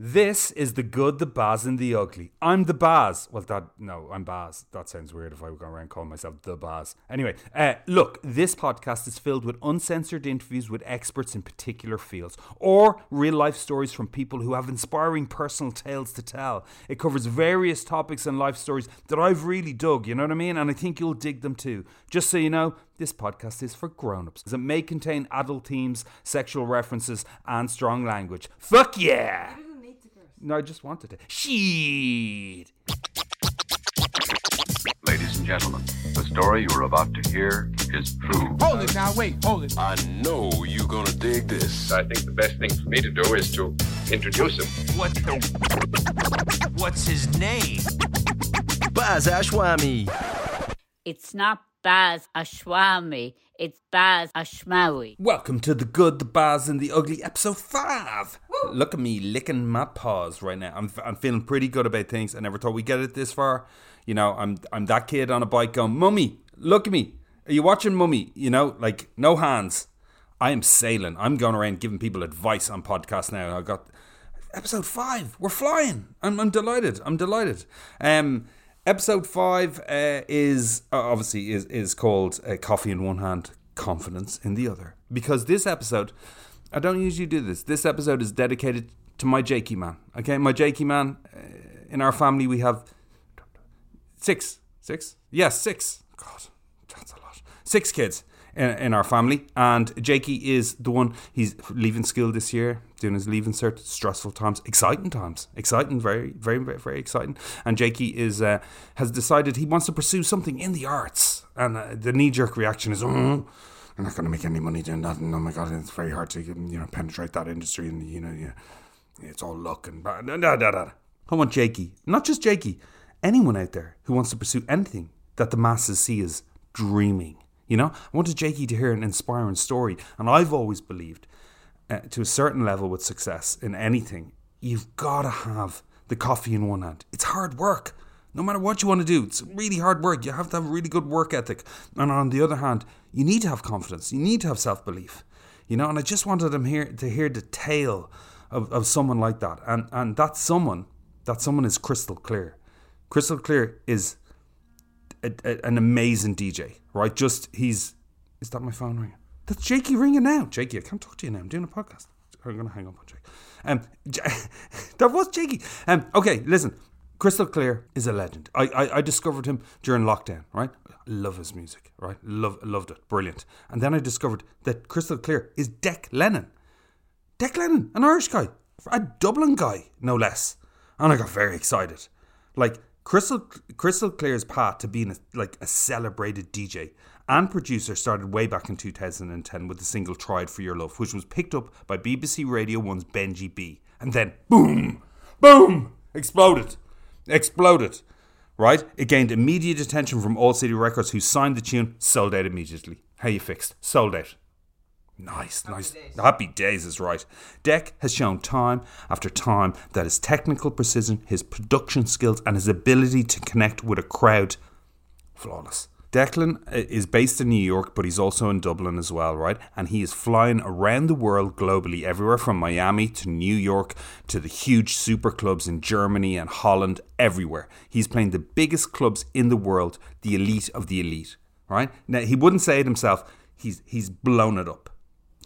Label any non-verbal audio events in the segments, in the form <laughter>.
This is the good, the Baz, and the ugly. I'm the Baz. Well, that no, I'm Baz. That sounds weird if I were going around calling myself the Baz. Anyway, uh, look, this podcast is filled with uncensored interviews with experts in particular fields, or real life stories from people who have inspiring personal tales to tell. It covers various topics and life stories that I've really dug. You know what I mean? And I think you'll dig them too. Just so you know, this podcast is for grown-ups. It may contain adult themes, sexual references, and strong language. Fuck yeah! No, I just wanted to. Shit. Ladies and gentlemen, the story you are about to hear is true. Hold it now, wait, hold it. I know you're gonna dig this. I think the best thing for me to do is to introduce him. What the? What's his name? Baz Ashwami. It's not Baz Ashwami, it's Baz Ashmawi. Welcome to the good, the Baz, and the ugly, episode five. Look at me licking my paws right now. I'm, I'm feeling pretty good about things. I never thought we'd get it this far. You know, I'm I'm that kid on a bike going, Mummy, look at me. Are you watching Mummy? You know, like no hands. I am sailing. I'm going around giving people advice on podcasts now. I got episode five. We're flying. I'm, I'm delighted. I'm delighted. Um, episode five uh, is uh, obviously is is called uh, "Coffee in One Hand, Confidence in the Other" because this episode, I don't usually do this. This episode is dedicated to my Jakey man. Okay, my Jakey man. Uh, in our family, we have six, six, yes, six. God, that's a lot. Six kids in, our family, and Jakey is the one. He's leaving school this year, doing his leaving cert. Stressful times, exciting times, exciting, very, very, very, very exciting. And Jakey is uh, has decided he wants to pursue something in the arts, and uh, the knee jerk reaction is, oh. I'm not going to make any money doing that, and oh my god, it's very hard to you know penetrate that industry, and you know, you, it's all luck and da, da, da, da. I want Jakey, not just Jakey, anyone out there who wants to pursue anything that the masses see as dreaming. You know, I wanted Jakey to hear an inspiring story, and I've always believed, uh, to a certain level with success in anything, you've got to have the coffee in one hand. It's hard work. No matter what you want to do, it's really hard work. You have to have a really good work ethic. And on the other hand, you need to have confidence. You need to have self belief. You know, and I just wanted them here to hear the tale of, of someone like that. And and that someone, that someone is Krystal Klear. Krystal Klear is a, a, an amazing DJ, right? Just he's is that my phone ringing? That's Jakey ringing now. Jakey, I can't talk to you now. I'm doing a podcast. I'm gonna hang up on Jake. Um, <laughs> that was Jakey. Um, okay, listen. Krystal Klear is a legend. I, I, I discovered him during lockdown, right? Love his music, right? Love loved it, brilliant. And then I discovered that Krystal Klear is Dec Lennon. Dec Lennon, an Irish guy, a Dublin guy, no less. And I got very excited. Like Krystal Krystal Klear's path to being a, like a celebrated DJ and producer started way back in 2010 with the single "Tried for Your Love," which was picked up by BBC Radio 1's Benji B, and then boom, boom, exploded, exploded. Right? It gained immediate attention from All City Records, who signed the tune, sold out immediately. How you fixed? Sold out. Nice, nice. Happy days is right. Dec has shown time after time that his technical precision, his production skills, and his ability to connect with a crowd, flawless. Declan uh, is based in New York, but he's also in Dublin as well, right? And he is flying around the world globally, everywhere from Miami to New York to the huge super clubs in Germany and Holland, everywhere. He's playing the biggest clubs in the world, the elite of the elite, right? Now, he wouldn't say it himself, he's, he's blown it up.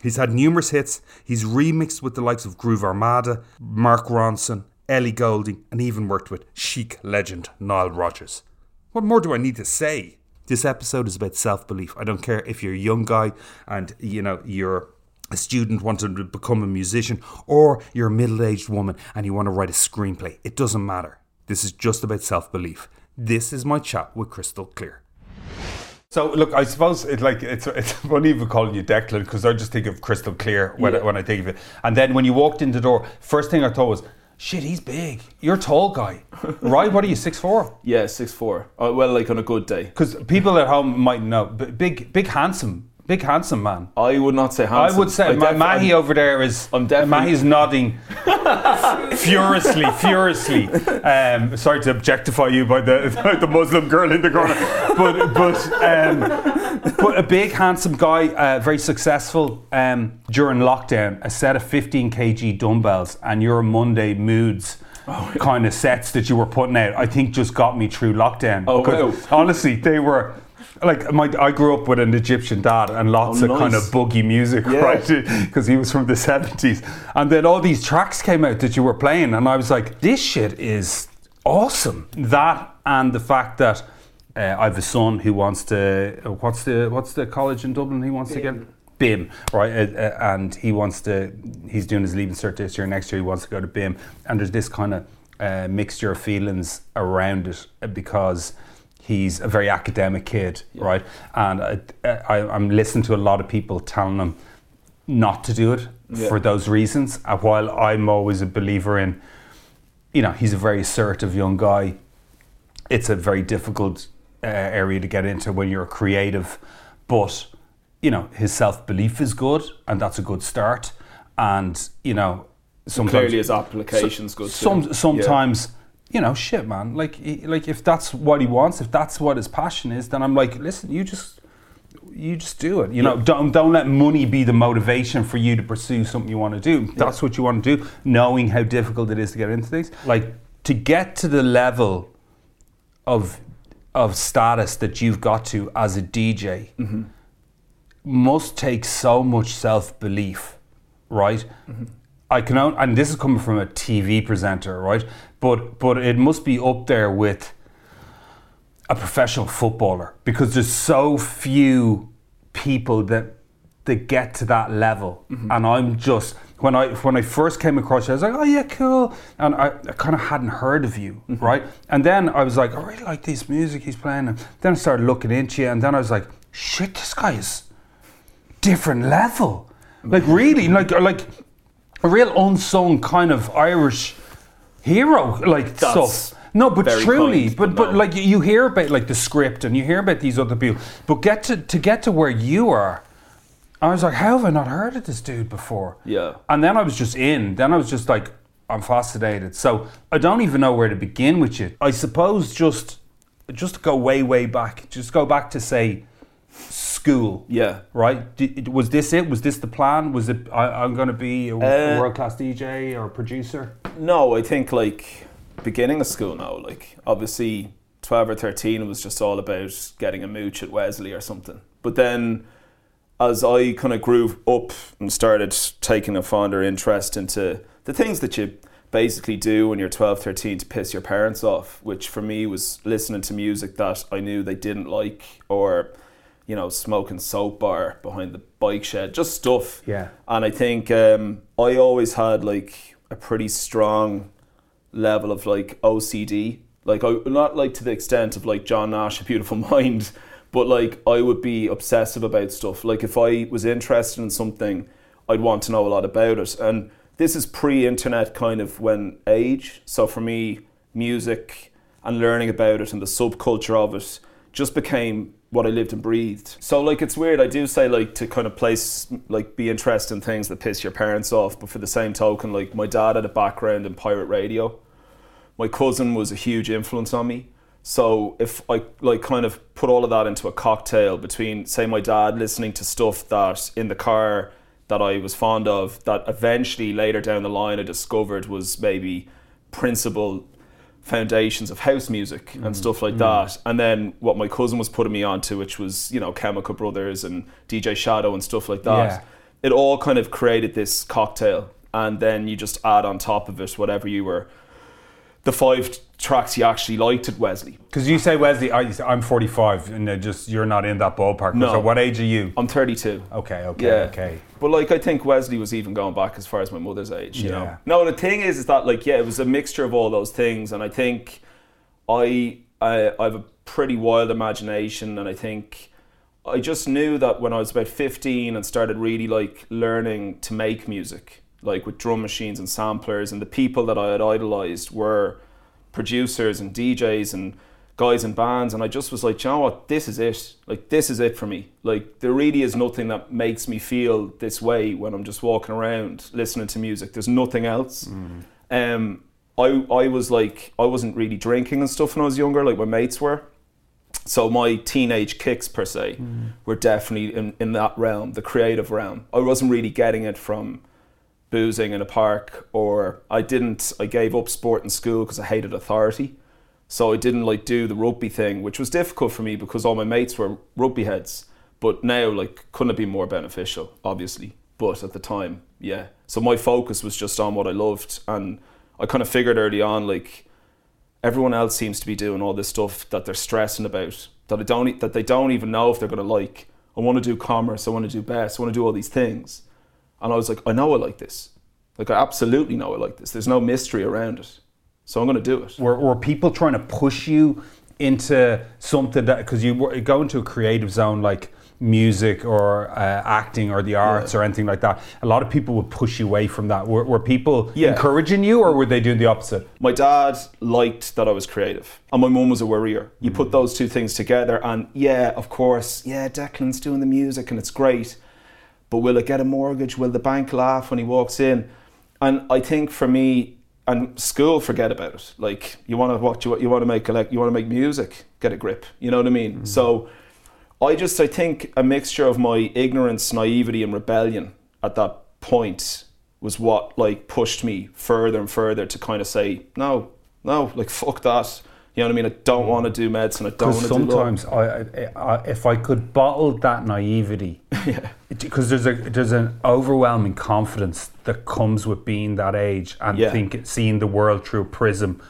He's had numerous hits. He's remixed with the likes of Groove Armada, Mark Ronson, Ellie Goulding, and even worked with Chic legend Nile Rodgers. What more do I need to say? This episode is about self belief. I don't care if you're a young guy and you know you're a student wanting to become a musician, or you're a middle aged woman and you want to write a screenplay. It doesn't matter. This is just about self belief. This is my chat with Krystal Klear. So look, I suppose it like it's it's <laughs> funny even calling you Declan because I just think of Krystal Klear when, I, when I think of it. And then when you walked in the door, first thing I thought was, shit, he's big. You're a tall guy, <laughs> right? What are you, six four? Yeah, six four. Uh, well, like on a good day. Because people at home might know, but big, big, handsome, big, handsome man. I would not say handsome. I would say Ma- def- Mahi I'm- over there is. I'm definitely- Mahi's nodding <laughs> furiously, furiously. Um, sorry to objectify you by the <laughs> the Muslim girl in the corner, but but um, but a big, handsome guy, uh, very successful um, during lockdown. A set of 15 kg dumbbells and your Monday moods. Kind of sets that you were putting out, I think, just got me through lockdown. Oh, wow. Honestly, they were like my. I grew up with an Egyptian dad and lots Oh, of kind of boogie music, Yeah. right? <laughs> Because he was from the seventies, and then all these tracks came out that you were playing, and I was like, "This shit is awesome." That and the fact that uh, I have a son who wants to. uh, What's the What's the college in Dublin? He wants to get. BIMM, right, uh, uh, and he wants to. He's doing his leaving cert this year. Next year, he wants to go to BIMM, and there's this kind of uh, mixture of feelings around it uh, because he's a very academic kid, right? And I, I, I'm listening to a lot of people telling him not to do it Yeah. for those reasons. Uh, while I'm always a believer in, you know, he's a very assertive young guy. It's a very difficult uh, area to get into when you're a creative, but you know his self belief is good, and that's a good start. And you know, sometimes Clearly his application's good too. Some Yeah. You know, shit, man. Like, he, like if that's what he wants, if that's what his passion is, then I'm like, listen, you just, you just do it. You know, don't don't let money be the motivation for you to pursue something you want to do. That's what you want to do, knowing how difficult it is to get into things. Like to get to the level of of status that you've got to as a DJ mm-hmm. must take so much self belief, right? Mm-hmm. I can, own, and this is coming from a TV presenter, right? But but it must be up there with a professional footballer because there's so few people that that get to that level, mm-hmm. and I'm just when I when I first came across you, I was like, oh yeah, cool, and I, I kind of hadn't heard of you, mm-hmm. right? And then I was like, I really like this music he's playing, and then I started looking into you, and then I was like, shit, this guy is different level, like really, like like a real unsung kind of Irish hero, like That's stuff. No, but truly, kind, but but no. like you hear about like the script and you hear about these other people, but get to to get to where you are. I was like, how have I not heard of this dude before? Yeah. And then I was just in. Then I was just like, I'm fascinated. So I don't even know where to begin with you. I suppose just just to go way way back. Just go back to say school. Yeah. Right. Did, was this it? Was this the plan? Was it? I, I'm going to be a, Uh, world class DJ or producer. No, I think like beginning of school now, like obviously 12 or 13 was just all about getting a mooch at Wesley or something. But then as I kind of grew up and started taking a fonder interest into the things that you basically do when you're 12, 13 to piss your parents off, which for me was listening to music that I knew they didn't like or, you know, smoking soap bar behind the bike shed, just stuff. Yeah. And I think um, I always had like a pretty strong level of like OCD. Like I not like to the extent of like John Nash, A Beautiful <laughs> Mind, but like I would be obsessive about stuff. Like if I was interested in something, I'd want to know a lot about it. And this is pre-internet kind of when age. So for me, music and learning about it and the subculture of it just became what I lived and breathed. So like it's weird. I do say like to kind of place like be interested in things that piss your parents off, but for the same token, like my dad had a background in pirate radio. My cousin was a huge influence on me. So if I like kind of put all of that into a cocktail between say my dad listening to stuff that in the car that I was fond of that eventually later down the line I discovered was maybe principal foundations of house music and mm-hmm. stuff like mm-hmm. that. And then what my cousin was putting me onto, which was, you know, Chemical Brothers and DJ Shadow and stuff like that. Yeah. It all kind of created this cocktail. And then you just add on top of it whatever you were, the five tracks you actually liked at Wesley. Because you say Wesley, I, I'm 45, and they're just you're not in that ballpark. No. So what age are you? I'm 32. Okay, okay, Yeah. okay. But like I think Wesley was even going back as far as my mother's age, you Yeah. know. No, the thing is is that like yeah, it was a mixture of all those things and I think I I I have a pretty wild imagination and I think I just knew that when I was about 15 and started really like learning to make music, like with drum machines and samplers and the people that I had idolized were producers and DJs and guys and bands and I just was like, you know what, this is it. Like this is it for me. Like there really is nothing that makes me feel this way when I'm just walking around listening to music. There's nothing else. Um I I was like I wasn't really drinking and stuff when I was younger, like my mates were. so my teenage kicks per se were definitely in, in that realm, the creative realm. I wasn't really getting it from boozing in a park or I didn't I gave up sport in school because I hated authority. So I didn't like do the rugby thing, which was difficult for me because all my mates were rugby heads. But now like couldn't it be more beneficial, obviously. But at the time, yeah. So my focus was just on what I loved and I kind of figured early on like everyone else seems to be doing all this stuff that they're stressing about that I don't that they don't even know if they're going to like. I want to do commerce. I want to do best. I want to do all these things, and I was like, I know I like this. Like I absolutely know I like this. There's no mystery around it, so I'm going to do it. Were, were people trying to push you into something that because you were- go into a creative zone like music or uh, acting or the arts or anything like that? A lot of people would push you away from that. Were, were people Yeah. encouraging you, or were they doing the opposite? My dad liked that I was creative, and my mum was a worrier. You put those two things together, and yeah, of course, yeah, Declan's doing the music, and it's great. But will it get a mortgage? Will the bank laugh when he walks in? And I think for me, and school, forget about it. Like you want to what you you want to make you want to make music, get a grip. You know what I mean? Mm-hmm. So I just I think a mixture of my ignorance, naivety, and rebellion at that point was what like pushed me further and further to kind of say no, no, like fuck that. You know what I mean? I don't mm-hmm. want to do medicine. I don't want to do sometimes, I, I, I, if I could bottle that naivety, <laughs> because there's a there's an overwhelming confidence that comes with being that age and Yeah. think seeing the world through a prism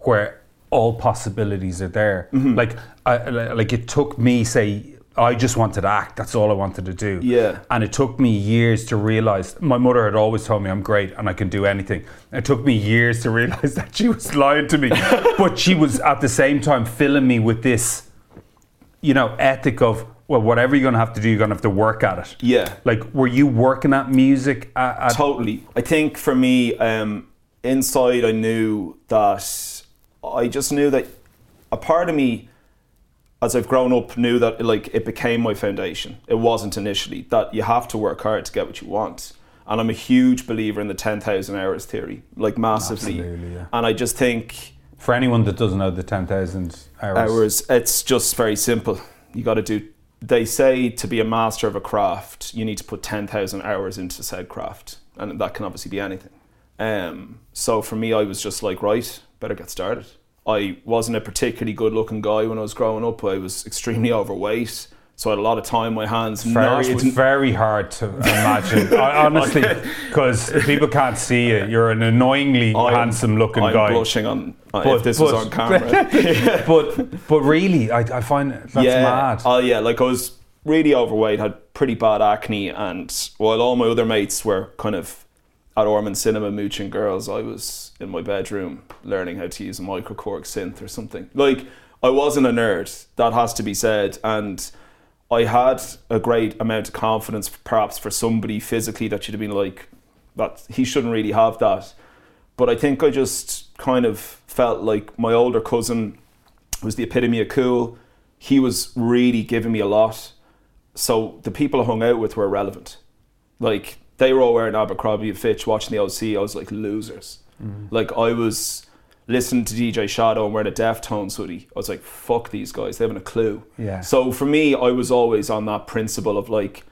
where all possibilities are there. Mm-hmm. Like, I, like it took me say. I just wanted to act. That's all I wanted to do. Yeah. And it took me years to realize. My mother had always told me I'm great and I can do anything. It took me years to realize <laughs> that she was lying to me, <laughs> but she was at the same time filling me with this you know, ethic of well, whatever you're gonna have to do, you're gonna have to work at it. Yeah. Like, were you working at music? At, at, Totally. I think for me, um, inside, I knew that I just knew that a part of me, as I've grown up, knew that like it became my foundation. It wasn't initially that you have to work hard to get what you want. And I'm a huge believer in the ten thousand hours theory, like massively. Absolutely, yeah. And I just think For anyone that doesn't know the ten thousand hours, hours. It's just very simple. You got to do. They say to be a master of a craft, you need to put ten thousand hours into said craft, and that can obviously be anything. Um, so for me, I was just like, right, better get started. I wasn't a particularly good-looking guy when I was growing up. I was extremely <laughs> overweight, so I had a lot of time my hands. very, it's with- very hard to imagine. <laughs> Honestly, because people can't see you. You're an annoyingly I'm- handsome-looking I'm guy. blushing on uh, But- if this was on camera. <laughs> but but really, I, I find that's yeah. mad. Oh yeah, like I was really overweight, had pretty bad acne, and while all my other mates were kind of at Ormonde Cinema mooching girls, I was in my bedroom learning how to use a microKORG synth or something. Like I wasn't a nerd, that has to be said, and I had a great amount of confidence, perhaps for somebody physically that should have been like that. He shouldn't really have that, but I think I just kind of felt like my older cousin was the epitome of cool. He was really giving me a lot. So the people I hung out with were irrelevant. Like they were all wearing Abercrombie and Fitch, watching the OC. I was like losers. Mm-hmm. Like I was listening to DJ Shadow and wearing a Deftones hoodie. I was like, fuck these guys. They haven't a clue. Yeah. So for me, I was always on that principle of like,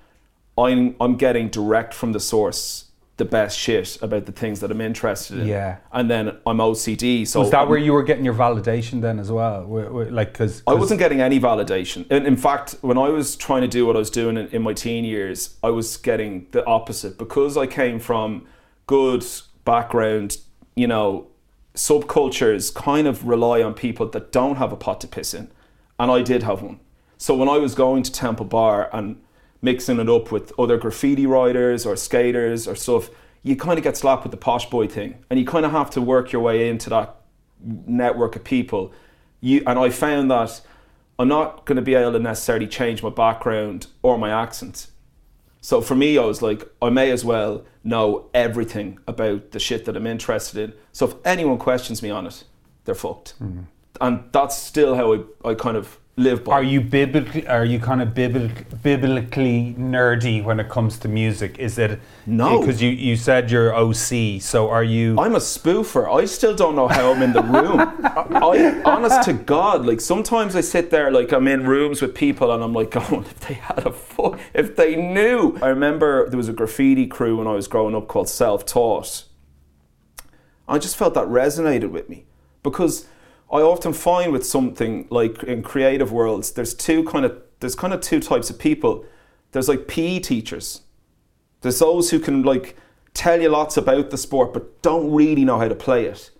I'm I'm getting direct from the source the best shit about the things that I'm interested in. Yeah. And then I'm OCD. So Was that I'm- where you were getting your validation then as well? Where- where- Like, because I wasn't getting any validation. In, in fact, when I was trying to do what I was doing in, in my teen years, I was getting the opposite because I came from good background. You know, subcultures kind of rely on people that don't have a pot to piss in, and I did have one. So when I was going to Temple Bar and mixing it up with other graffiti writers or skaters or stuff, you kind of get slapped with the posh boy thing, and you kind of have to work your way into that network of people. You and I found that I'm not going to be able to necessarily change my background or my accent. So for me, I was like, I may as well know everything about the shit that I'm interested in. So if anyone questions me on it, they're fucked. Mm-hmm. And that's still how I, I kind of live by. Are you biblically? Are you kind of biblic, biblically nerdy when it comes to music? Is it No. Because you, you said you're OC, so are you? I'm a spoofer. I still don't know how I'm in the room. I, <laughs> I, honest to God, like sometimes I sit there, like I'm in rooms with people, and I'm like, going, <laughs> oh, if they had a fuck, if they knew. I remember there was a graffiti crew when I was growing up called Self Taught. I just felt that resonated with me because I often find with something like in creative worlds, there's two kind of there's kind of two types of people. There's like PE teachers. There's those who can like tell you lots about the sport but don't really know how to play it.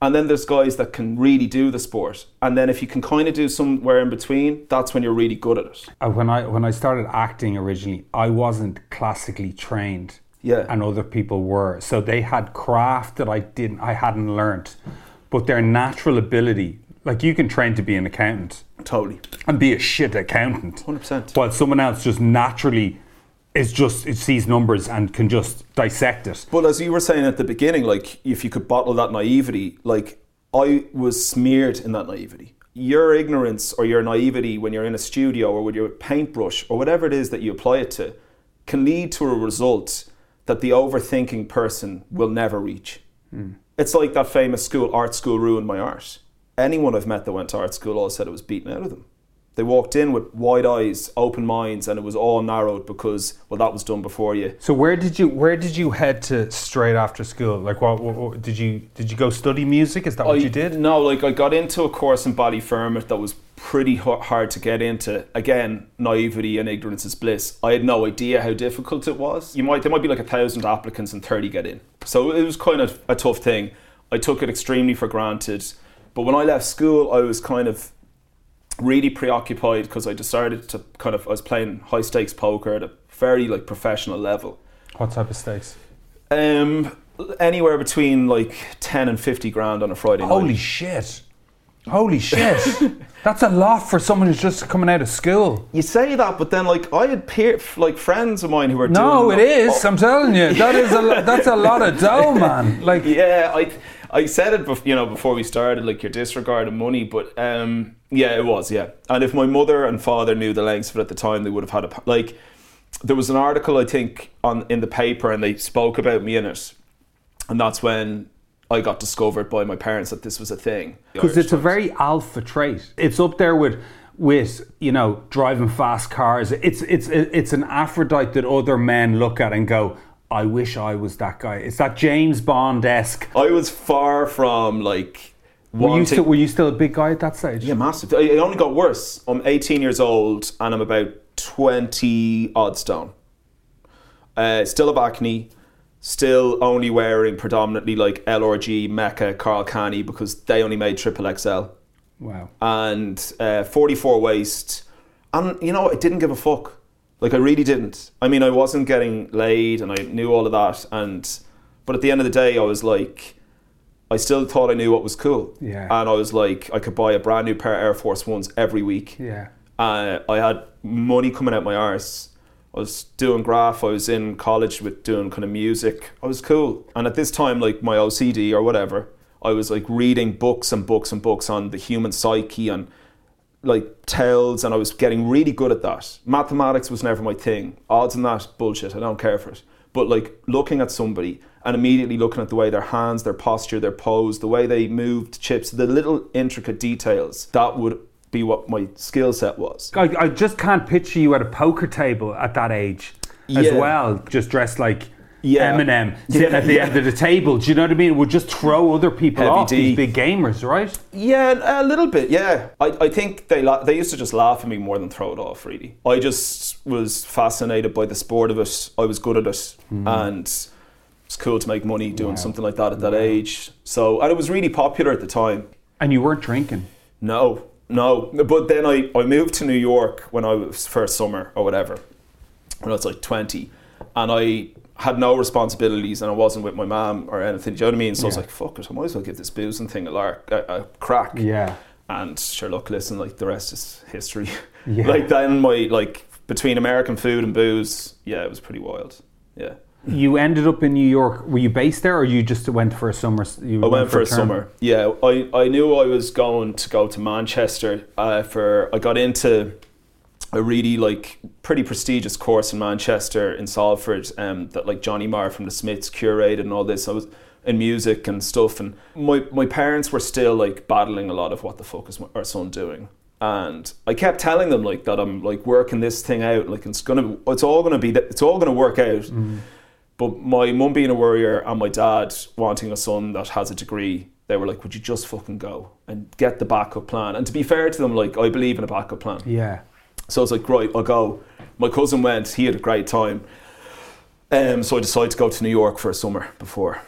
And then there's guys that can really do the sport. And then if you can kind of do somewhere in between, that's when you're really good at it. Uh, when I when I started acting originally, I wasn't classically trained. Yeah. And other people were. So they had craft that I didn't I hadn't learnt. But their natural ability, like you can train to be an accountant Totally. and be a shit accountant. 100%. While someone else just naturally is just it sees numbers and can just dissect it. But as you were saying at the beginning, like if you could bottle that naivety, like I was smeared in that naivety. Your ignorance or your naivety when you're in a studio or with your paintbrush or whatever it is that you apply it to can lead to a result that the overthinking person will never reach. Hmm. It's like that famous school, art school ruined my art. Anyone I've met that went to art school all said it was beaten out of them. They walked in with wide eyes, open minds, and it was all narrowed because, well, that was done before you. So where did you where did you head to straight after school? Like what, what, what- did you did you go study music? Is that what you did? No, like I got into a course in Ballyfermot that was pretty hard to get into. Again, naivety and ignorance is bliss. I had no idea how difficult it was. You might there might be like a thousand applicants and thirty get in, so it was kind of a tough thing. I took it extremely for granted, but when I left school, I was kind of really preoccupied because I decided to kind of I was playing high stakes poker at a very like professional level. What type of stakes? Um, anywhere between like ten and fifty grand on a Friday night. Holy shit! Holy shit! <laughs> That's a lot for someone who's just coming out of school. You say that, but then like I had peer, like friends of mine who were No, doing it is. I'm telling you, that is a lo- <laughs> that's a lot of dough, man. Like yeah, I I said it, bef- you know, before we started, like your disregard of money, but um, yeah, it was, yeah. And if my mother and father knew the lengths of it at the time, they would have had a like. There was an article I think on in the paper, and they spoke about me in it, and that's when I got discovered by my parents that this was a thing. Because Irish it's a very alpha trait. It's up there with with you know driving fast cars. It's it's it's an Aphrodite that other men look at and go, "I wish I was that guy." It's that James Bond esque. I was far from like. Were you still were you still a big guy at that stage? Yeah, massive. It it only got worse. I'm 18 years old and I'm about 20 odd stone. Uh, still have acne. Still only wearing predominantly like LRG, Mecca, Karl Kani because they only made triple XL. Wow. And uh, 44 waist. And you know, I didn't give a fuck. Like I really didn't. I mean, I wasn't getting laid and I knew all of that. And but at the end of the day, I was like, I still thought I knew what was cool. Yeah. And I was like, I could buy a brand new pair of Air Force Ones every week. Yeah. Uh, I had money coming out my arse. I was doing graph. I was in college with doing kind of music. I was cool. And at this time, like my OCD or whatever, I was like reading books and books and books on the human psyche and like tells, and I was getting really good at that. Mathematics was never my thing. Odds and that bullshit. I don't care for it. But like looking at somebody and immediately looking at the way their hands, their posture, their pose, the way they moved chips, the little intricate details, that would be what my skill set was. I, I just can't picture you at a poker table at that age as well, just dressed like Yeah. Eminem <laughs> sitting Yeah, at the yeah. end of the table. Do you know what I mean? It would just throw other people Heavy off, D. these big gamers, right? Yeah, a little bit. Yeah, I, I think they la- they used to just laugh at me more than throw it off. Really, I just was fascinated by the sport of it. I was good at it, hmm. and it's cool to make money doing something like that at that age. So, and it was really popular at the time. And you weren't drinking. No, no. But then I, I moved to New York when I was first summer or whatever, when I was like 20. And I had no responsibilities and I wasn't with my mom or anything. Do you know what I mean? So I was like, fuck it, I might as well give this boozing thing a, lark, a, a crack. Yeah. And sure, look, listen, like the rest is history. Yeah. <laughs> like then my, like, between American food and booze, yeah, it was pretty wild. Yeah. You ended up in New York. Were you based there, or you just went for a summer? You I went for a term? summer. Yeah, I, I knew I was going to go to Manchester uh, for. I got into a really like pretty prestigious course in Manchester in Salford um, that like Johnny Marr from the Smiths curated and all this. I was in music and stuff, and my my parents were still like battling a lot of what the fuck is my, our son doing. And I kept telling them like that I'm like working this thing out, like it's gonna, it's all gonna be, it's all gonna work out. But my mum being a worrier and my dad wanting a son that has a degree, they were like, "Would you just fucking go and get the backup plan?" And to be fair to them, like I believe in a backup plan. Yeah. So I was like, "Right, I'll go." My cousin went; he had a great time. Um, so I decided to go to New York for a summer before.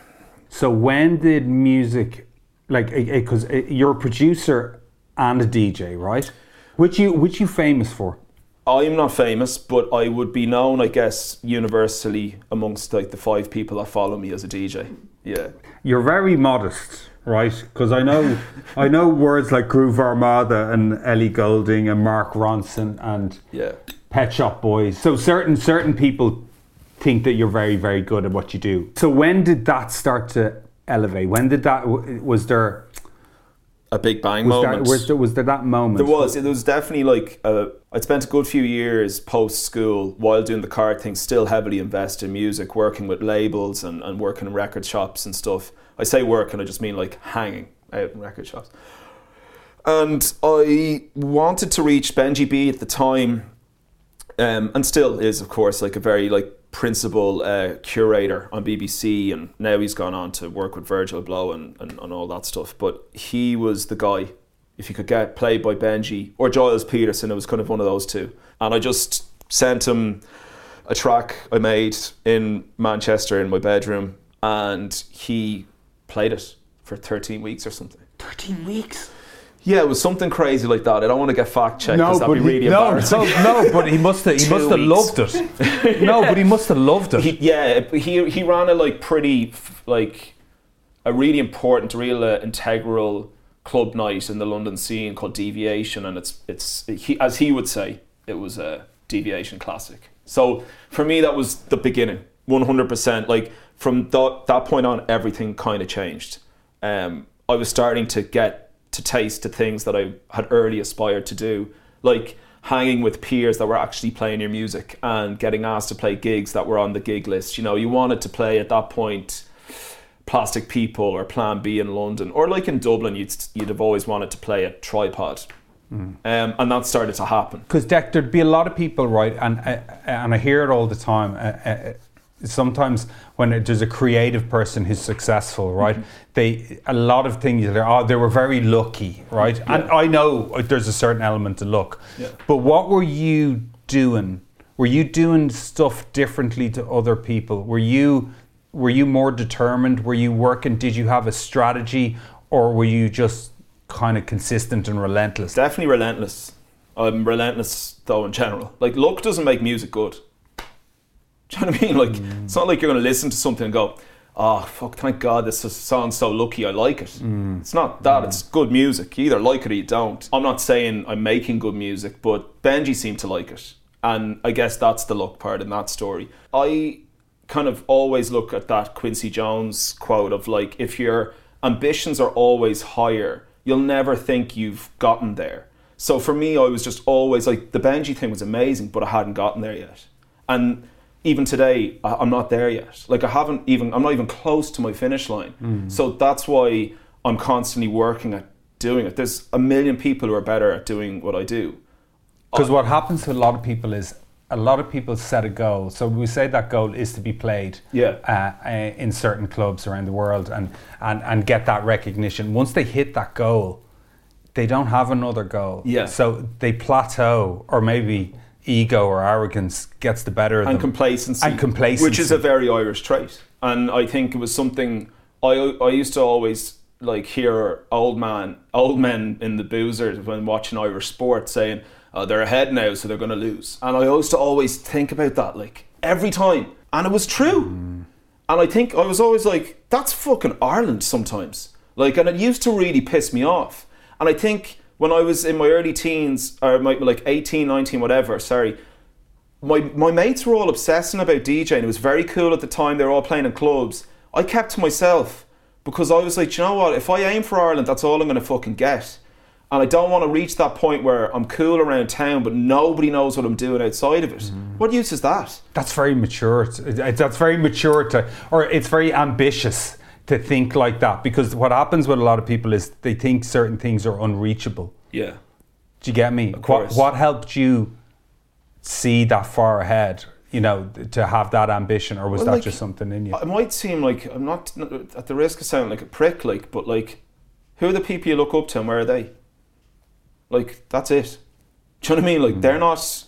So when did music, like, because you're a producer and a DJ, right? Which you which you famous for? I'm not famous, but I would be known, I guess, universally amongst like the five people that follow me as a DJ. Yeah. You're very modest, right? Because I know <laughs> I know words like Groove Armada and Ellie Goulding and Mark Ronson and Yeah. Pet Shop Boys. So certain certain people think that you're very very good at what you do. So when did that start to elevate? When did that was there A big bang was, moment. there, was there was there that moment? There was. It was definitely like uh, I'd spent a good few years post school while doing the card thing, still heavily invested in music, working with labels and, and working in record shops and stuff. I say working, I just mean like hanging out in record shops. And I wanted to reach Benji B at the time, um, and still is, of course, like a very like principal uh, curator on BBC, and now he's gone on to work with Virgil Abloh and, and, and all that stuff. But he was the guy. If you could get played by Benji or Gilles Peterson, it was kind of one of those two. And I just sent him a track I made in Manchester in my bedroom, and he played it for 13 weeks or something. thirteen weeks. Yeah, it was something crazy like that. I don't want to get fact checked because that'd be he- really no, embarrassing. no, no, but he must have he <laughs> must have loved it. No, but he must have loved it. He, yeah, he he ran a like pretty like a really important, real uh, integral club night in the London scene called Deviation, and it's it's he, as he would say it was a Deviation classic. So for me, that was the beginning, one hundred percent. Like from that that point on, everything kind of changed. Um, I was starting to get to taste to things that I had early aspired to do, like hanging with peers that were actually playing your music and getting asked to play gigs that were on the gig list. You know, you wanted to play at that point Plastic People or Plan B in London, or like in Dublin, you'd you'd have always wanted to play at Tripod, um, and that started to happen. because there'd be a lot of people, right? And uh, and I hear it all the time. Uh, uh, sometimes when there's a creative person who's successful, right? They a lot of things. Oh, they were very lucky, right? And I know uh, there's a certain element to luck. Yeah. But what were you doing? Were you doing stuff differently to other people? Were you were you more determined? Were you working? Did you have a strategy, or were you just kind of consistent and relentless? Definitely relentless. I'm relentless though in general. Like luck doesn't make music good. <laughs> Do you know what I mean? Like mm. it's not like you're going to listen to something and go, "Oh fuck, thank God this song's so lucky, I like it." Mm. It's not that. Mm. It's good music. You either like it or you don't. I'm not saying I'm making good music, but Benji seemed to like it, and I guess that's the luck part in that story. I kind of always look at that Quincy Jones quote of like, if your ambitions are always higher, you'll never think you've gotten there. So for me, I was just always like, the Benji thing was amazing, but I hadn't gotten there yet. And even today, I- I'm not there yet. Like I haven't even, I'm not even close to my finish line. So that's why I'm constantly working at doing it. There's a million people who are better at doing what I do. Because what happens to a lot of people is a lot of people set a goal. So we say that goal is to be played Yeah. uh, uh, in certain clubs around the world and, and, and get that recognition. Once they hit that goal, they don't have another goal. Yeah. So they plateau, or maybe ego or arrogance gets the better of and them. complacency, And complacency. which is a very Irish trait. And I think it was something I I used to always like hear old man old men in the boozers when watching Irish sport saying oh, they're ahead now, so they're going to lose. And I used to always think about that like every time, and it was true. Mm. And I think I was always like, that's fucking Ireland sometimes. Like, and it used to really piss me off. And I think when I was in my early teens, or my, like 18, 19, whatever, sorry, my my mates were all obsessing about DJing. It was very cool at the time. They were all playing in clubs. I kept to myself because I was like, you know what? If I aim for Ireland, that's all I'm going to fucking get. And I don't want to reach that point where I'm cool around town, but nobody knows what I'm doing outside of it. Mm. What use is that? That's very mature. It's- it- That's very mature to, or it's very ambitious to think like that because what happens with a lot of people is they think certain things are unreachable. Yeah. Do you get me? What, course. what helped you see that far ahead? You know, to have that ambition, or was Well, that like, just something in you? It might seem like I'm not at the risk of sounding like a prick, like, but like, who are the people you look up to and where are they? Like, that's it. Do you know what I mean? Like, they're mm. not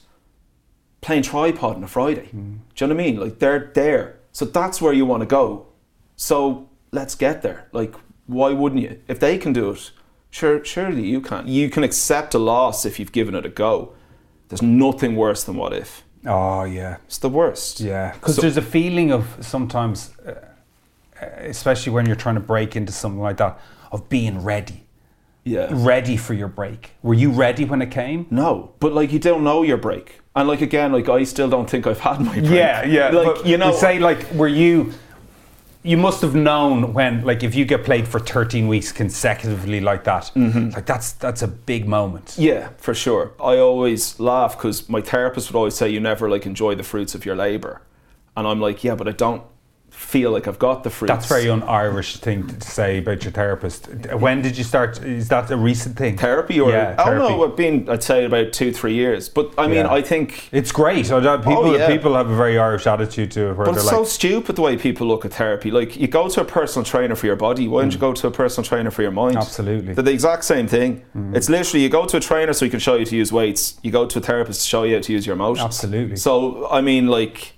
playing Tripod on a Friday. Mm. Do you know what I mean? Like, they're there. So that's where you want to go. So let's get there. Like, why wouldn't you? If they can do it, sure, surely you can. You can accept a loss if you've given it a go. There's nothing worse than what if. oh yeah, It's the worst. yeah. Because So- there's a feeling of sometimes, uh, especially when you're trying to break into something like that, of being ready, Yeah. ready for your break. Were you ready when it came? No, but like you don't know your break, and like again, like I still don't think I've had my break. Yeah, yeah. Like but you know, we say like, were you? You must have known when, like, if you get played for 13 weeks consecutively like that, like that's that's a big moment. Mm-hmm. yeah, for sure. I always laugh because my therapist would always say you never like enjoy the fruits of your labor, and I'm like, yeah, but I don't feel like I've got the fruits. That's very un-Irish thing to say about your therapist. When did you start? Is that a recent thing? therapy, or yeah, I don't know. It's been I'd say about two three years, but I mean, Yeah. I think. It's great. I don't- People, Oh, yeah. people have a very Irish attitude to it, where But it's so stupid the way people look at therapy. Like you go to a personal trainer for your body, why don't you go to a personal trainer for your mind? Mm. Absolutely. Mm. They're the exact same thing. It's literally you go to a trainer so he can show you to use weights. You go to a therapist to show you how to use your emotions. Absolutely. So I mean, like,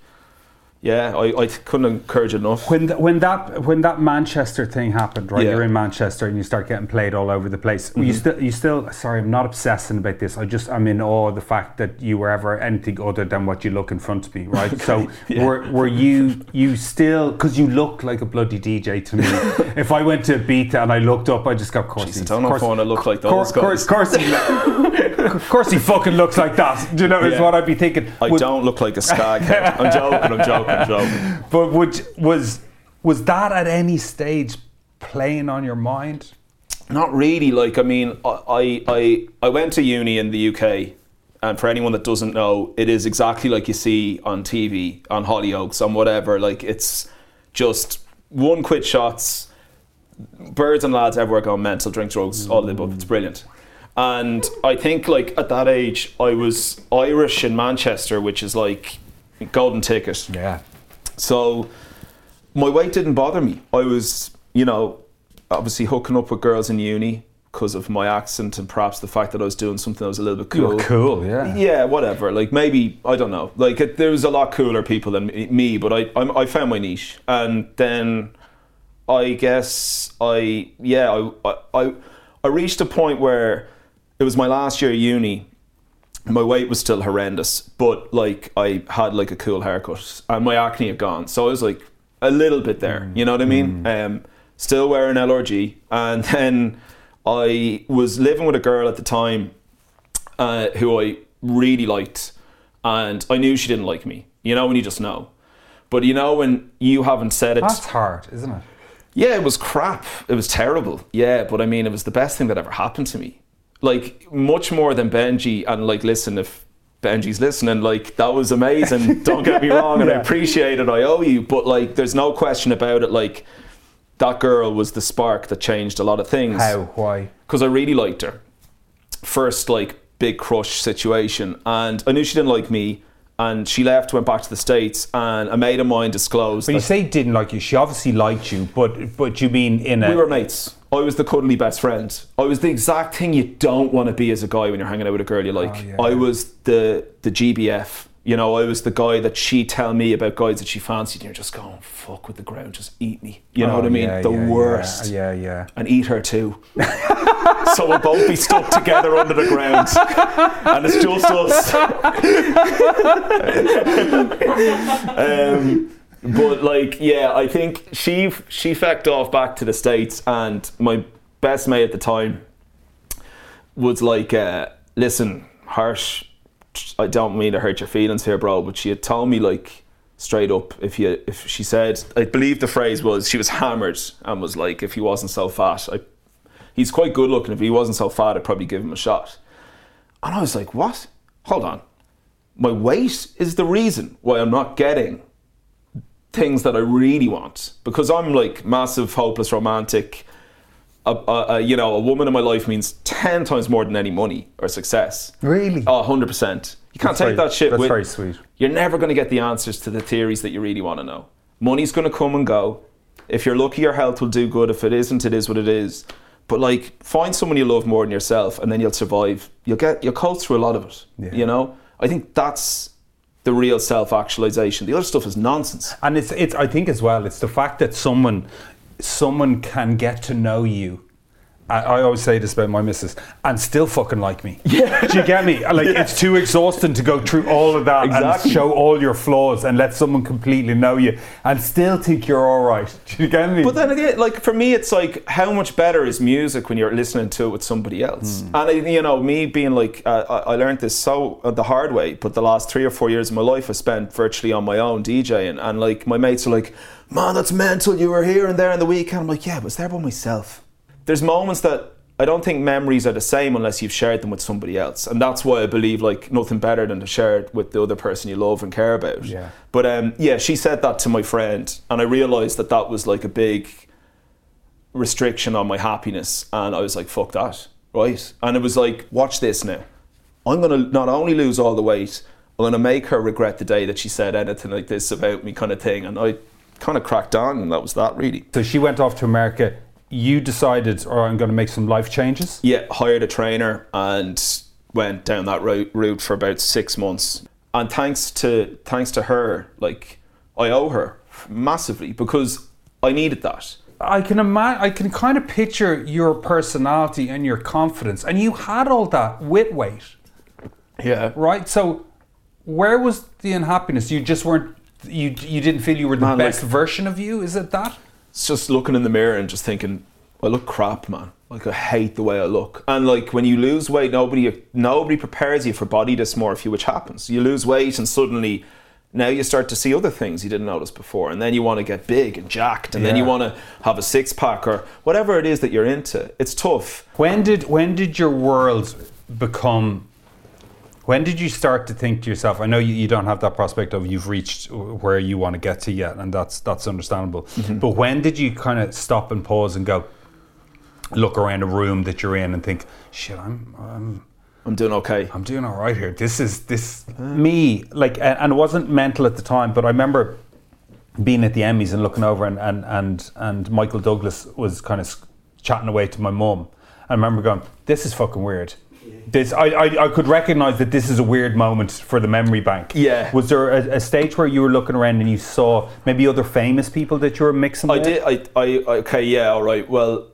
yeah, I, I couldn't encourage enough. when th- when that when that Manchester thing happened, right? Yeah. You're in Manchester and you start getting played all over the place. Mm-hmm. You still you still sorry, I'm not obsessing about this. I just I'm in awe of the fact that you were ever anything other than what you look in front of me, right? <laughs> So yeah. were were you you still because you look like a bloody DJ to me. <laughs> if I went to Ibiza and I looked up, I just got course. I don't know of if I course- wanna look like those course- guys. Course, <laughs> of course he fucking looks like that. Do you know? Is what I'd be thinking. I Would- don't look like a skag head. I'm joking. I'm joking. But would, was was that at any stage playing on your mind? Not really. Like, I mean, I, I, I went to uni in the UK, and for anyone that doesn't know, it is exactly like you see on TV, on Hollyoaks, on whatever. Like, it's just one quit shots, birds and lads everywhere going mental, drink drugs, all the above. It's brilliant. And I think, like, at that age, I was Irish in Manchester, which is like golden ticket. Yeah. So my weight didn't bother me. I was, you know, obviously hooking up with girls in uni because of my accent and perhaps the fact that I was doing something that was a little bit You cool. were cool, yeah. Yeah, whatever. Like maybe I don't know. Like it, there was a lot cooler people than me- me, but I I'm, I found my niche, and then I guess I yeah I I I reached a point where it was my last year of uni. My weight was still horrendous, but like I had like a cool haircut and my acne had gone, so I was like a little bit there. You know what I mean? Um, still wearing LRG, and <laughs> then I was living with a girl at the time uh, who I really liked, and I knew she didn't like me. You know when you just know, but you know when you haven't said it. That's hard, isn't it? Yeah, it was crap. It was terrible. Yeah, but I mean, it was the best thing that ever happened to me. Like much more than Benji. And like, listen, if Benji's listening, like that was amazing. <laughs> Don't get me wrong, and I appreciate it. I owe you, but like, there's no question about it. Like, that girl was the spark that changed a lot of things How? Why? because I really liked her. First, like big crush situation, and I knew she didn't like me, and she left, went back to the states, and a mate of mine disclosed. But you say didn't like you. She obviously liked you, but but you mean in a we were mates. I was the cuddly best friend. I was the exact thing you don't want to be as a guy when you're hanging out with a girl you like. Oh, yeah. I was the the GBF. You know, I was the guy that she'd tell me about guys that she fancied, and you're just going, fuck with the ground, just eat me. You know Oh, what I mean? yeah, the yeah, worst. Yeah, yeah. and eat her too. <laughs> so we'll both be stuck together under the ground, and it's just us. um, but like, yeah, I think she she fecked off back to the states, and my best mate at the time was like, uh, "Listen, Harsh, I don't mean to hurt your feelings here, bro, but she had told me like straight up if you if she said I believe the phrase was she was hammered and was like if he wasn't so fat, I, he's quite good looking. If he wasn't so fat, I'd probably give him a shot. And I was like, what? Hold on. My weight is the reason why I'm not getting things that I really want because I'm like massive hopeless romantic. A, a, a, you know, a woman in my life means ten times more than any money or success. Really? Oh, 100%. You can't That's take very- that shit that's with very sweet. You're never going to get the answers to the theories that you really want to know. Money's going to come and go. If you're lucky, your health will do good. If it isn't, it is what it is. But like, find someone you love more than yourself, and then you'll survive. You'll get you'll coast through a lot of it. Yeah. You know, I think that's the real self-actualization. The other stuff is nonsense. And it's it's I think as well it's the fact that someone someone can get to know you. I, I always say this about my missus and still fucking like me. Yeah. Do you get me? Like it's too exhausting to go through all of that Exactly. and show all your flaws and let someone completely know you and still think you're all right. <laughs> Do you get me? But then again, like for me, it's like how much better is music when you're listening to it with somebody else? And you know, me being like, uh, I I learned this so uh, the hard way. But the last three or four years of my life, I spent virtually on my own DJing, and like my mates are like, "Man, that's mental. You were here and there in the weekend." I'm like, "Yeah, I was there by myself." There's moments that. I don't think memories are the same unless you've shared them with somebody else, and that's why I believe like nothing better than to share it with the other person you love and care about. Yeah. But um, yeah, she said that to my friend, and I realised that that was like a big restriction on my happiness, and I was like, "Fuck that!" Right? And it was like, "Watch this now. I'm gonna not only lose all the weight, I'm gonna make her regret the day that she said anything like this about me, kind of thing." And I kind of cracked on, and that was that, really. so she went off to America. You decided, or I'm going to make some life changes. Yeah, hired a trainer and went down that route, route for about six months. And thanks to thanks to her, like I owe her massively because I needed that. I can imagine. I can kind of picture your personality and your confidence, and you had all that with weight. Yeah. right? So, where was the unhappiness? You just weren't. You you didn't feel you were the Man, best like- version of you. Is it that? It's just looking in the mirror and just thinking, I look crap, man. Like I hate the way I look. And like when you lose weight, nobody nobody prepares you for body dysmorphia, which happens. You lose weight and suddenly now you start to see other things you didn't notice before. And then you want to get big and jacked and then you want to have a six pack or whatever it is that you're into. It's tough. When did when did your world become? When did you start to think to yourself? I know you, you don't have that prospect of you've reached where you want to get to yet, and that's that's understandable. Mm-hmm. But when did you kind of stop and pause and go, look around a room that you're in and think, shit, I'm I'm I'm doing okay. I'm doing all right here. This is this me like, and it wasn't mental at the time, but I remember being at the Emmys and looking over, and and and, and Michael Douglas was kind of chatting away to my mum. I remember going, "This is fucking weird." This I, I I could recognize that this is a weird moment for the memory bank. Yeah. Was there a, a stage where you were looking around and you saw maybe other famous people that you were mixing? With? I with? did. I, I. Okay. Yeah. All right. Well,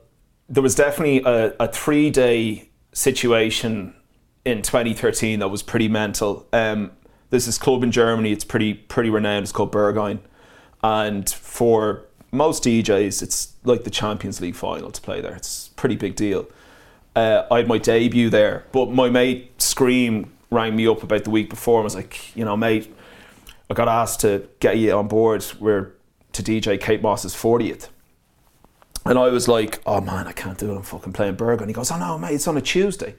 there was definitely a, a three day situation in 2013 that was pretty mental. Um, there's this club in Germany. It's pretty pretty renowned. It's called Berghain, and for most DJs, it's like the Champions League final to play there. It's a pretty big deal. Uh, I had my debut there, but my mate Skream rang me up about the week before and was like, you know, mate, I got asked to get you on board. We're to DJ Kate Moss's 40th. And I was like, oh man, I can't do it. I'm fucking playing Berghain. He goes, oh no, mate, it's on a Tuesday.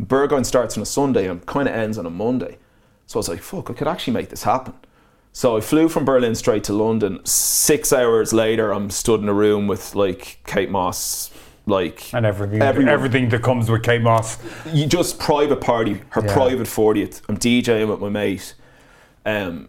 Berghain starts on a Sunday and kind of ends on a Monday. So I was like, fuck, I could actually make this happen. So I flew from Berlin straight to London. Six hours later, I'm stood in a room with like Kate Moss, like and everything, everyone. everything that comes with Kate Moss. You just private party, her Yeah. private 40th. I'm DJing with my mate. Um,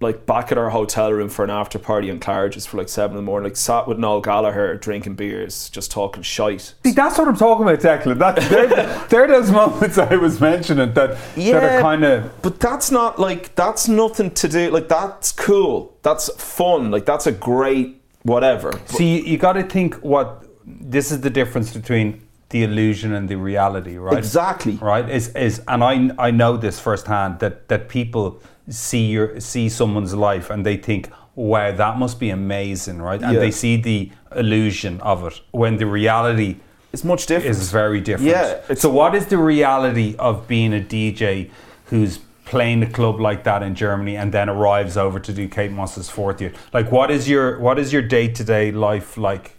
like back at our hotel room for an after party in Claridge's for like seven in the morning. Like sat with Noel Gallagher drinking beers, just talking shite. See, that's what I'm talking about, Declan. That, <laughs> they're, they're those moments I was mentioning that, that are kind of. But that's not like that's nothing to do. Like that's cool. That's fun. Like that's a great whatever. See, you got to think what this is the difference between the illusion and the reality, right? Exactly. Right? Is is and I I know this firsthand that that people see your see someone's life and they think, wow, that must be amazing, right? And Yeah. they see the illusion of it when the reality It's much different. is very different. Yeah, So, what is the reality of being a DJ who's playing a club like that in Germany and then arrives over to do Kate Moss's 40th? Like, what is your what is your day to day life like?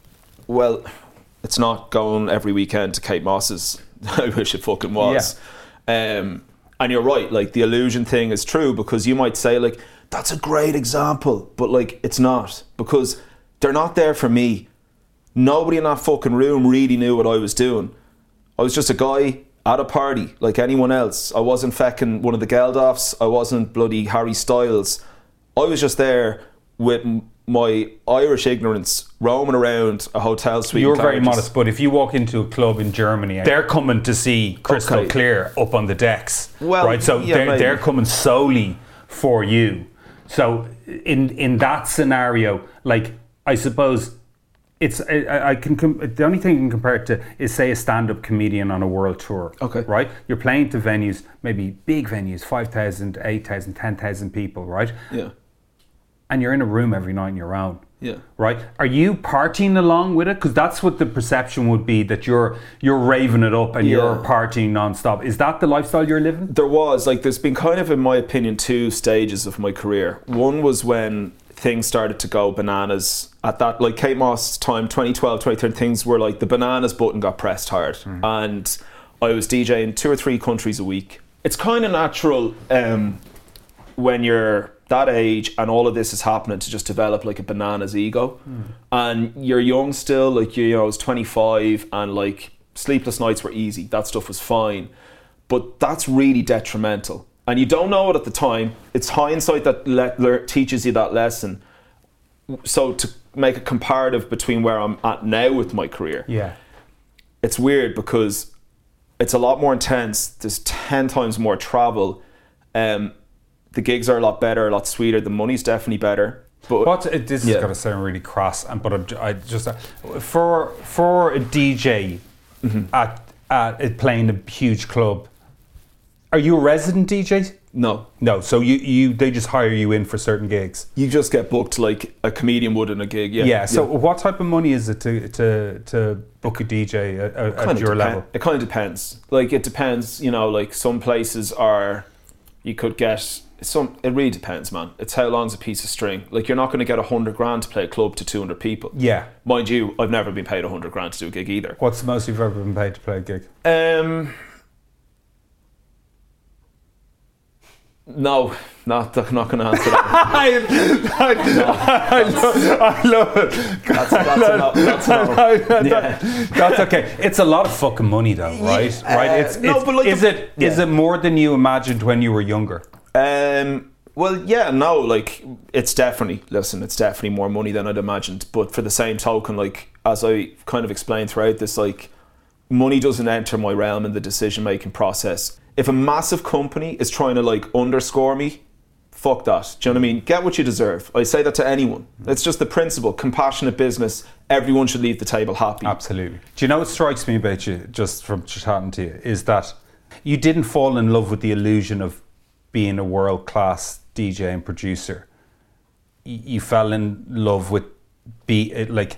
Well, it's not going every weekend to Kate Moss's. <laughs> I wish it fucking was. Um, and you're right, like the illusion thing is true because you might say, like, that's a great example, but like, it's not because they're not there for me. Nobody in that fucking room really knew what I was doing. I was just a guy at a party like anyone else. I wasn't fecking one of the Geldofs. I wasn't bloody Harry Styles. I was just there with my Irish ignorance roaming around a hotel suite. You're very modest, but if you walk into a club in Germany, they're eh, coming to see Krystal Okay. Klear up on the decks, Well, right? So yeah, they're, they're coming solely for you. So in in that scenario, like I suppose it's I, I- can com- the only thing you can compare it to is say a stand-up comedian on a world tour. Okay. right? You're playing to venues, maybe big venues, 5,000, 8,000, 10,000 people, right? Yeah, And you're in a room every night on your own yeah. right? Are you partying along with it? Because that's what the perception would be that you're you're raving it up and you're Yeah. partying nonstop. Is that the lifestyle you're living? There was like there's been kind of in my opinion two stages of my career. One was when things started to go bananas at that like Kate Moss time 2012 2013 things were like the bananas button got pressed hard and I was DJing two or three countries a week. It's kind of natural um, when you're that age and all of this is happening to just develop like a bananas ego. And you're young still like you know I was 25 and like sleepless nights were easy. That stuff was fine. But that's really detrimental. And you don't know it at the time. It's hindsight that le- lear- teaches you that lesson. So to make a comparative between where I'm at now with my career Yeah. it's weird because it's a lot more intense. There's ten times more travel. Um, the gigs are a lot better, a lot sweeter. The money's definitely better. But What it, this is Yeah. going to sound really crass, and but I'm, j- I just uh, for for a DJ Mm-hmm. at at it playing a huge club. Are you a resident DJ? no, No. So you you they just hire you in for certain gigs. you just get booked like a comedian would in a gig. Yeah. Yeah. so what type of money is it to to to book a DJ at, at your depen- level? It kind of depends. Like it depends. You know, like some places are, you could get some. It really depends, man. It's how long's a piece of string. Like you're not going to get a hundred grand to play a club to two hundred people. Yeah. Mind you, I've never been paid a hundred grand to do a gig either. What's the most you've ever been paid to play a gig? Um, no, not not going to answer that. <laughs> I, I, I, love, I love it. That's, that's, a no, that's a no. <laughs> Yeah. That's okay. It's a lot of fucking money, though, right? Yeah, right. uh, It's, no, it's but like is the- it is yeah. it more than you imagined when you were younger? Um, well, yeah, no, like it's definitely listen, it's definitely more money than I'd imagined. But for the same token, like as I kind of explained throughout this, like money doesn't enter my realm in the decision making process. If a massive company is trying to like underscore me, fuck that. Do you know what I mean? Get what you deserve. I say that to anyone. It's just the principle. Compassionate business. Everyone should leave the table happy. Absolutely. Do you know what strikes me about you, just from chatting to you, is that you didn't fall in love with the illusion of being a world class DJ and producer. You fell in love with be like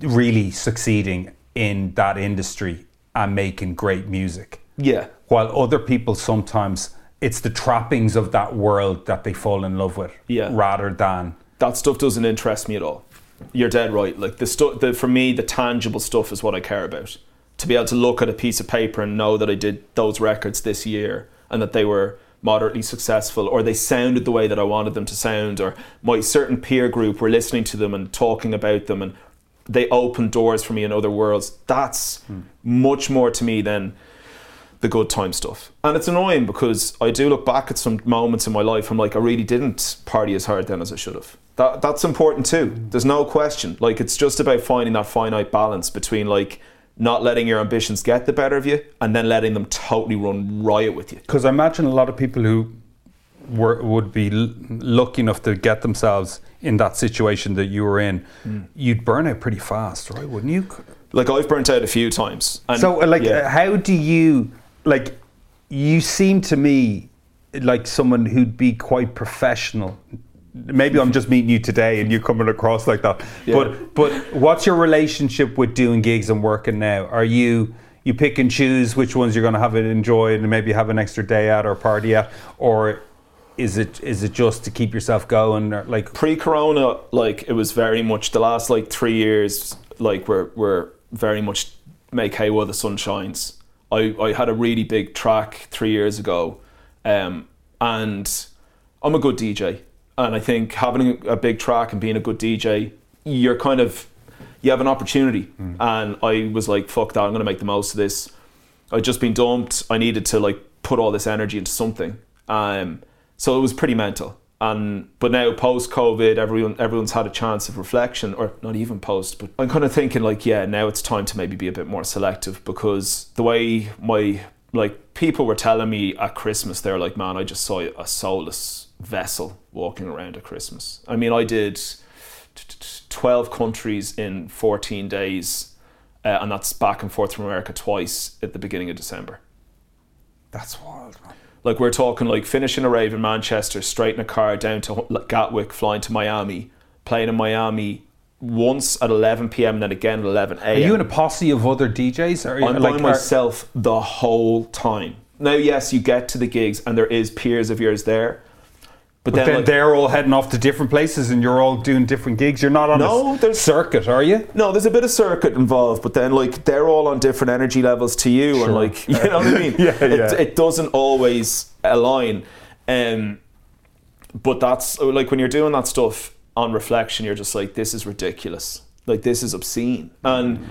really succeeding in that industry and making great music. Yeah. While other people sometimes it's the trappings of that world that they fall in love with, Yeah. rather than that stuff doesn't interest me at all. You're dead right. Like the stuff, the, for me, the tangible stuff is what I care about. To be able to look at a piece of paper and know that I did those records this year and that they were moderately successful or they sounded the way that I wanted them to sound or my certain peer group were listening to them and talking about them and they opened doors for me in other worlds. That's much more to me than the good time stuff. And it's annoying because I do look back at some moments in my life. I'm like, I really didn't party as hard then as I should have. That that's important too. There's no question. Like it's just about finding that finite balance between like not letting your ambitions get the better of you and then letting them totally run riot with you. Because I imagine a lot of people who were would be l- lucky enough to get themselves in that situation that you were in, you'd burn out pretty fast, right? Wouldn't you? Like I've burnt out a few times. And so, like, yeah. uh, how do you like? You seem to me like someone who'd be quite professional. Maybe I'm just meeting you today and you're coming across like that. Yeah. But but what's your relationship with doing gigs and working now? Are you you pick and choose which ones you're going to have it enjoyed and maybe have an extra day out or party at, or is it is it just to keep yourself going? Or like pre-corona like it was very much the last like three years like we're, we're very much make hay while the sun shines I, I had a really big track three years ago um, and i'm a good dj and i think having a big track and being a good dj you're kind of you have an opportunity and i was like fuck that i'm going to make the most of this i'd just been dumped i needed to like put all this energy into something um, so it was pretty mental. And but now post COVID, everyone everyone's had a chance of reflection, or not even post. But I'm kind of thinking like, yeah, now it's time to maybe be a bit more selective because the way my like people were telling me at Christmas, they're like, man, I just saw a soulless vessel walking around at Christmas. I mean, I did t- t- twelve countries in 14 days, uh, and that's back and forth from America twice at the beginning of December. that's wild, man. Like we're talking like finishing a rave in Manchester, straight in a car down to Gatwick, flying to Miami, playing in Miami once at 11 p.m. and then again at 11 a.m. Are you in a posse of other DJs? Or are you, I'm like, by myself the whole time. Now, yes, you get to the gigs and there is peers of yours there, but, But then, then like, they're all heading off to different places, and you're all doing different gigs. You're not on No, a there's- circuit, are you? No, there's a bit of circuit involved, but then like they're all on different energy levels to you, Sure. and like <laughs> you know what I <laughs> mean. Yeah, it, yeah. it doesn't always align, um, but that's like when you're doing that stuff on reflection, you're just like, this is ridiculous. Like this is obscene, and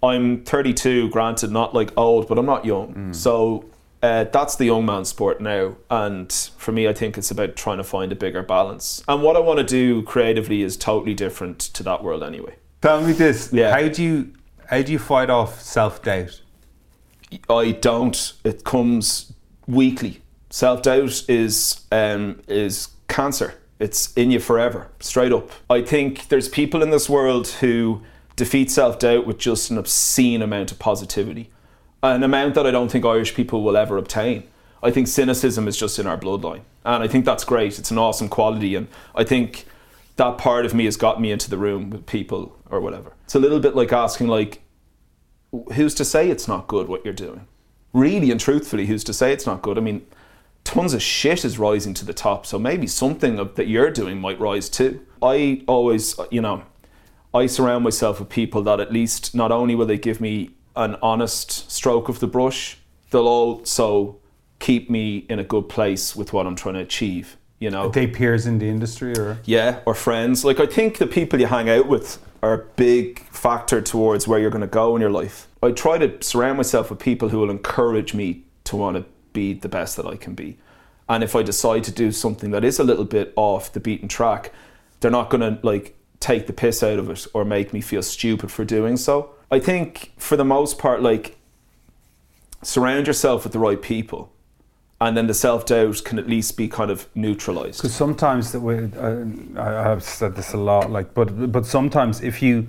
I'm 32. Granted, not like old, but I'm not young, so. Uh, that's the young man sport now, and for me, I think it's about trying to find a bigger balance. And what I want to do creatively is totally different to that world, anyway. Tell me this. Yeah. How do you how do you fight off self doubt? I don't. It comes weekly. Self doubt is um, is cancer. It's in you forever, straight up. I think there's people in this world who defeat self doubt with just an obscene amount of positivity, an amount that I don't think Irish people will ever obtain. I think cynicism is just in our bloodline, and I think that's great. It's an awesome quality, and I think that part of me has got me into the room with people or whatever. It's a little bit like asking, like, who's to say it's not good what you're doing? Really and truthfully, who's to say it's not good? I mean, tons of shit is rising to the top, so maybe something that you're doing might rise too. I always, you know, I surround myself with people that at least not only will they give me an honest stroke of the brush, they'll also keep me in a good place with what I'm trying to achieve. You know, Are they peers in the industry, or yeah, or friends. Like I think the people you hang out with are a big factor towards where you're going to go in your life. I try to surround myself with people who will encourage me to want to be the best that I can be. And if I decide to do something that is a little bit off the beaten track, they're not going to like take the piss out of it or make me feel stupid for doing so. I think for the most part like surround yourself with the right people and then the self-doubt can at least be kind of neutralized. because sometimes that we, uh, I have said this a lot. Like, but but sometimes if you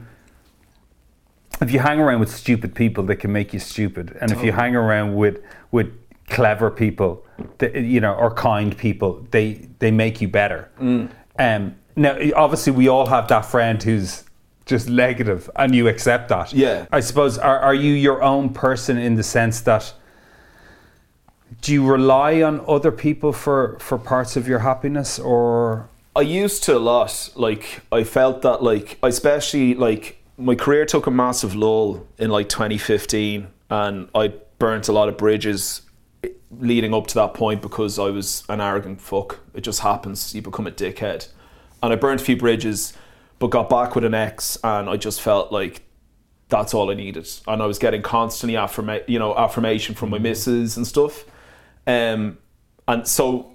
if you hang around with stupid people, they can make you stupid, and if you hang around with with clever people, they, you know, or kind people, they they make you better. Um, now, obviously, we all have that friend who's just negative, and you accept that. Yeah. I suppose. Are are you your own person in the sense that? Do you rely on other people for, for parts of your happiness, or I used to a lot. Like I felt that like especially like my career took a massive lull in like 2015 and I burnt a lot of bridges leading up to that point because I was an arrogant fuck. It just happens. You become a dickhead. And I burnt a few bridges but got back with an ex and I just felt like that's all I needed. And I was getting constantly affirma- you know affirmation from my missus and stuff. Um and so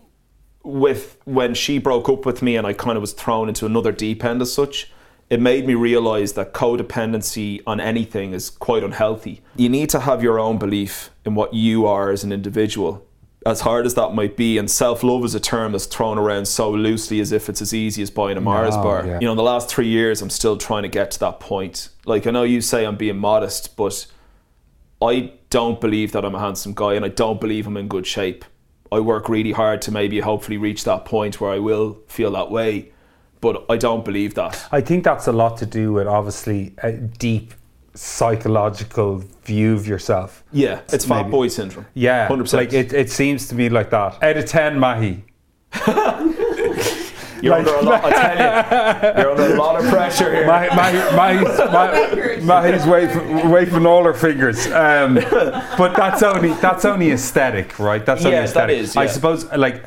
with when she broke up with me and I kind of was thrown into another deep end as such, it made me realize that codependency on anything is quite unhealthy. You need to have your own belief in what you are as an individual. As hard as that might be, and self love is a term that's thrown around so loosely as if it's as easy as buying a Mars No, bar. yeah. You know, in the last three years, I'm still trying to get to that point. Like, I know you say I'm being modest, but I don't believe that I'm a handsome guy and I don't believe I'm in good shape. I work really hard to maybe hopefully reach that point where I will feel that way, but I don't believe that. I think that's a lot to do with obviously a deep psychological view of yourself. Yeah, it's fat Maybe. boy syndrome. Yeah, 100%. Like it, it seems to me like that. Out of ten, Mahi. <laughs> You're under a lot. I tell you, you're under a lot of pressure here. Mahi, Mahi, Mahi's, Mahi, Mahi's waving, waving all her fingers. Um, but that's only that's only aesthetic, right? That's only Yes, that aesthetic. is, I suppose, like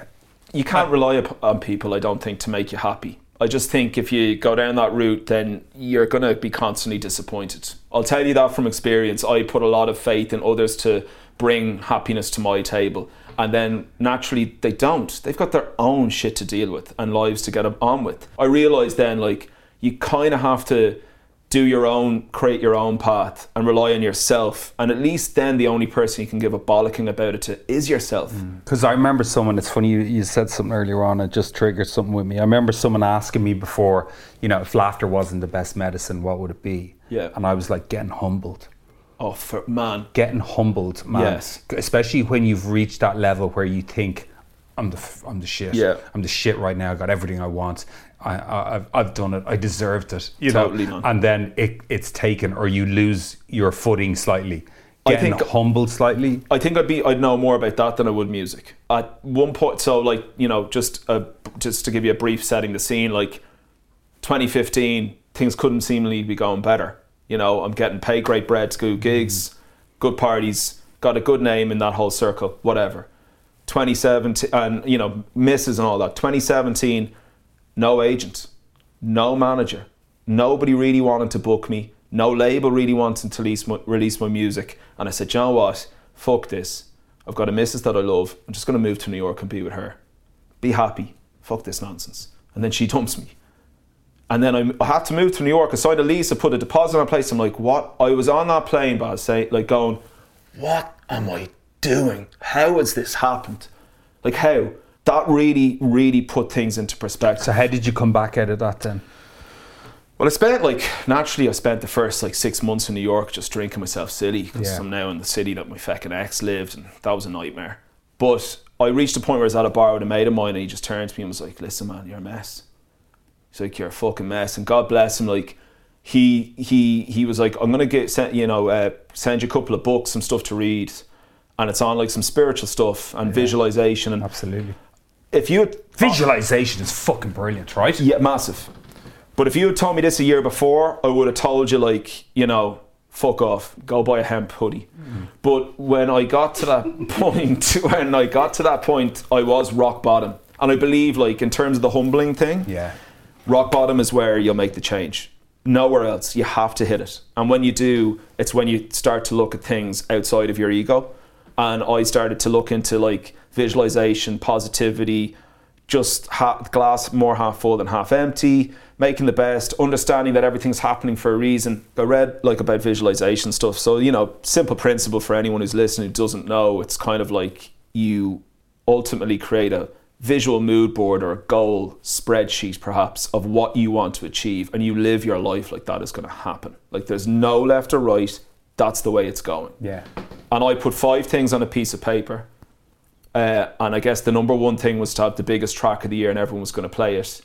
you can't rely up- on people, I don't think, to make you happy. I just think if you go down that route, then you're going to be constantly disappointed. I'll tell you that from experience. I put a lot of faith in others to bring happiness to my table. And then naturally, they don't. They've got their own shit to deal with and lives to get on with. I realised then, like, you kind of have to do your own, create your own path and rely on yourself. And at least then the only person you can give a bollocking about it to is yourself. Mm. Because I remember someone, it's funny, you, you said something earlier on, it just triggered something with me. I remember someone asking me before, you know, if laughter wasn't the best medicine, what would it be? Yeah. And I was like, getting humbled. Oh, for, man. Getting humbled, man. Yes. Especially when you've reached that level where you think, I'm the, I'm the shit. Yeah. I'm the shit right now. I got everything I want. I, I, I've, I've done it. I deserved it. You Totally, know? man. And then it, it's taken, or you lose your footing slightly. I Getting think- humbled slightly. I think I'd be I'd know more about that than I would music. At one point, so like you know, just a, just to give you a brief setting the scene, like 2015, things couldn't seemingly be going better. You know, I'm getting paid great bread, good mm-hmm. gigs, good parties, got a good name in that whole circle, whatever. 2017, and you know, misses and all that. 2017, no agent, no manager, nobody really wanted to book me, no label really wanted to release my, release my music. And I said, you know what? Fuck this. I've got a missus that I love. I'm just going to move to New York and be with her. Be happy. Fuck this nonsense. And then she dumps me. And then I, I had to move to New York. I signed a lease. I put a deposit on a place. I'm like, what? I was on that plane, but I saying, like, going, what am I doing? How has this happened? Like, how? That really, really put things into perspective. So how did you come back out of that then? Well, I spent like naturally. I spent the first like six months in New York just drinking myself silly because Yeah. I'm now in the city that my fucking ex lived, and that was a nightmare. But I reached a point where I was at a bar with a mate of mine, and he just turned to me and was like, "Listen, man, you're a mess." He's like, "You're a fucking mess," and God bless him. Like, he he he was like, "I'm gonna get sent, you know, uh, send you a couple of books, some stuff to read." And it's on like some spiritual stuff and visualization. And Absolutely. If you had Visualization is fucking brilliant, right? yeah, massive. But if you had told me this a year before, I would have told you like, you know, fuck off, go buy a hemp hoodie. But when I got to that <laughs> point, when I got to that point, I was rock bottom. And I believe like in terms of the humbling thing, Yeah. rock bottom is where you'll make the change. Nowhere else. You have to hit it. And when you do, it's when you start to look at things outside of your ego. And I started to look into like visualization, positivity, just half, glass more half full than half empty, making the best, understanding that everything's happening for a reason. I read like about visualization stuff. So, you know, simple principle for anyone who's listening who doesn't know, it's kind of like you ultimately create a visual mood board or a goal spreadsheet perhaps of what you want to achieve and you live your life like that is going to happen like there's no left or right that's the way it's going. Yeah. and i put five things on a piece of paper uh, and i guess the number one thing was to have the biggest track of the year and everyone was going to play it.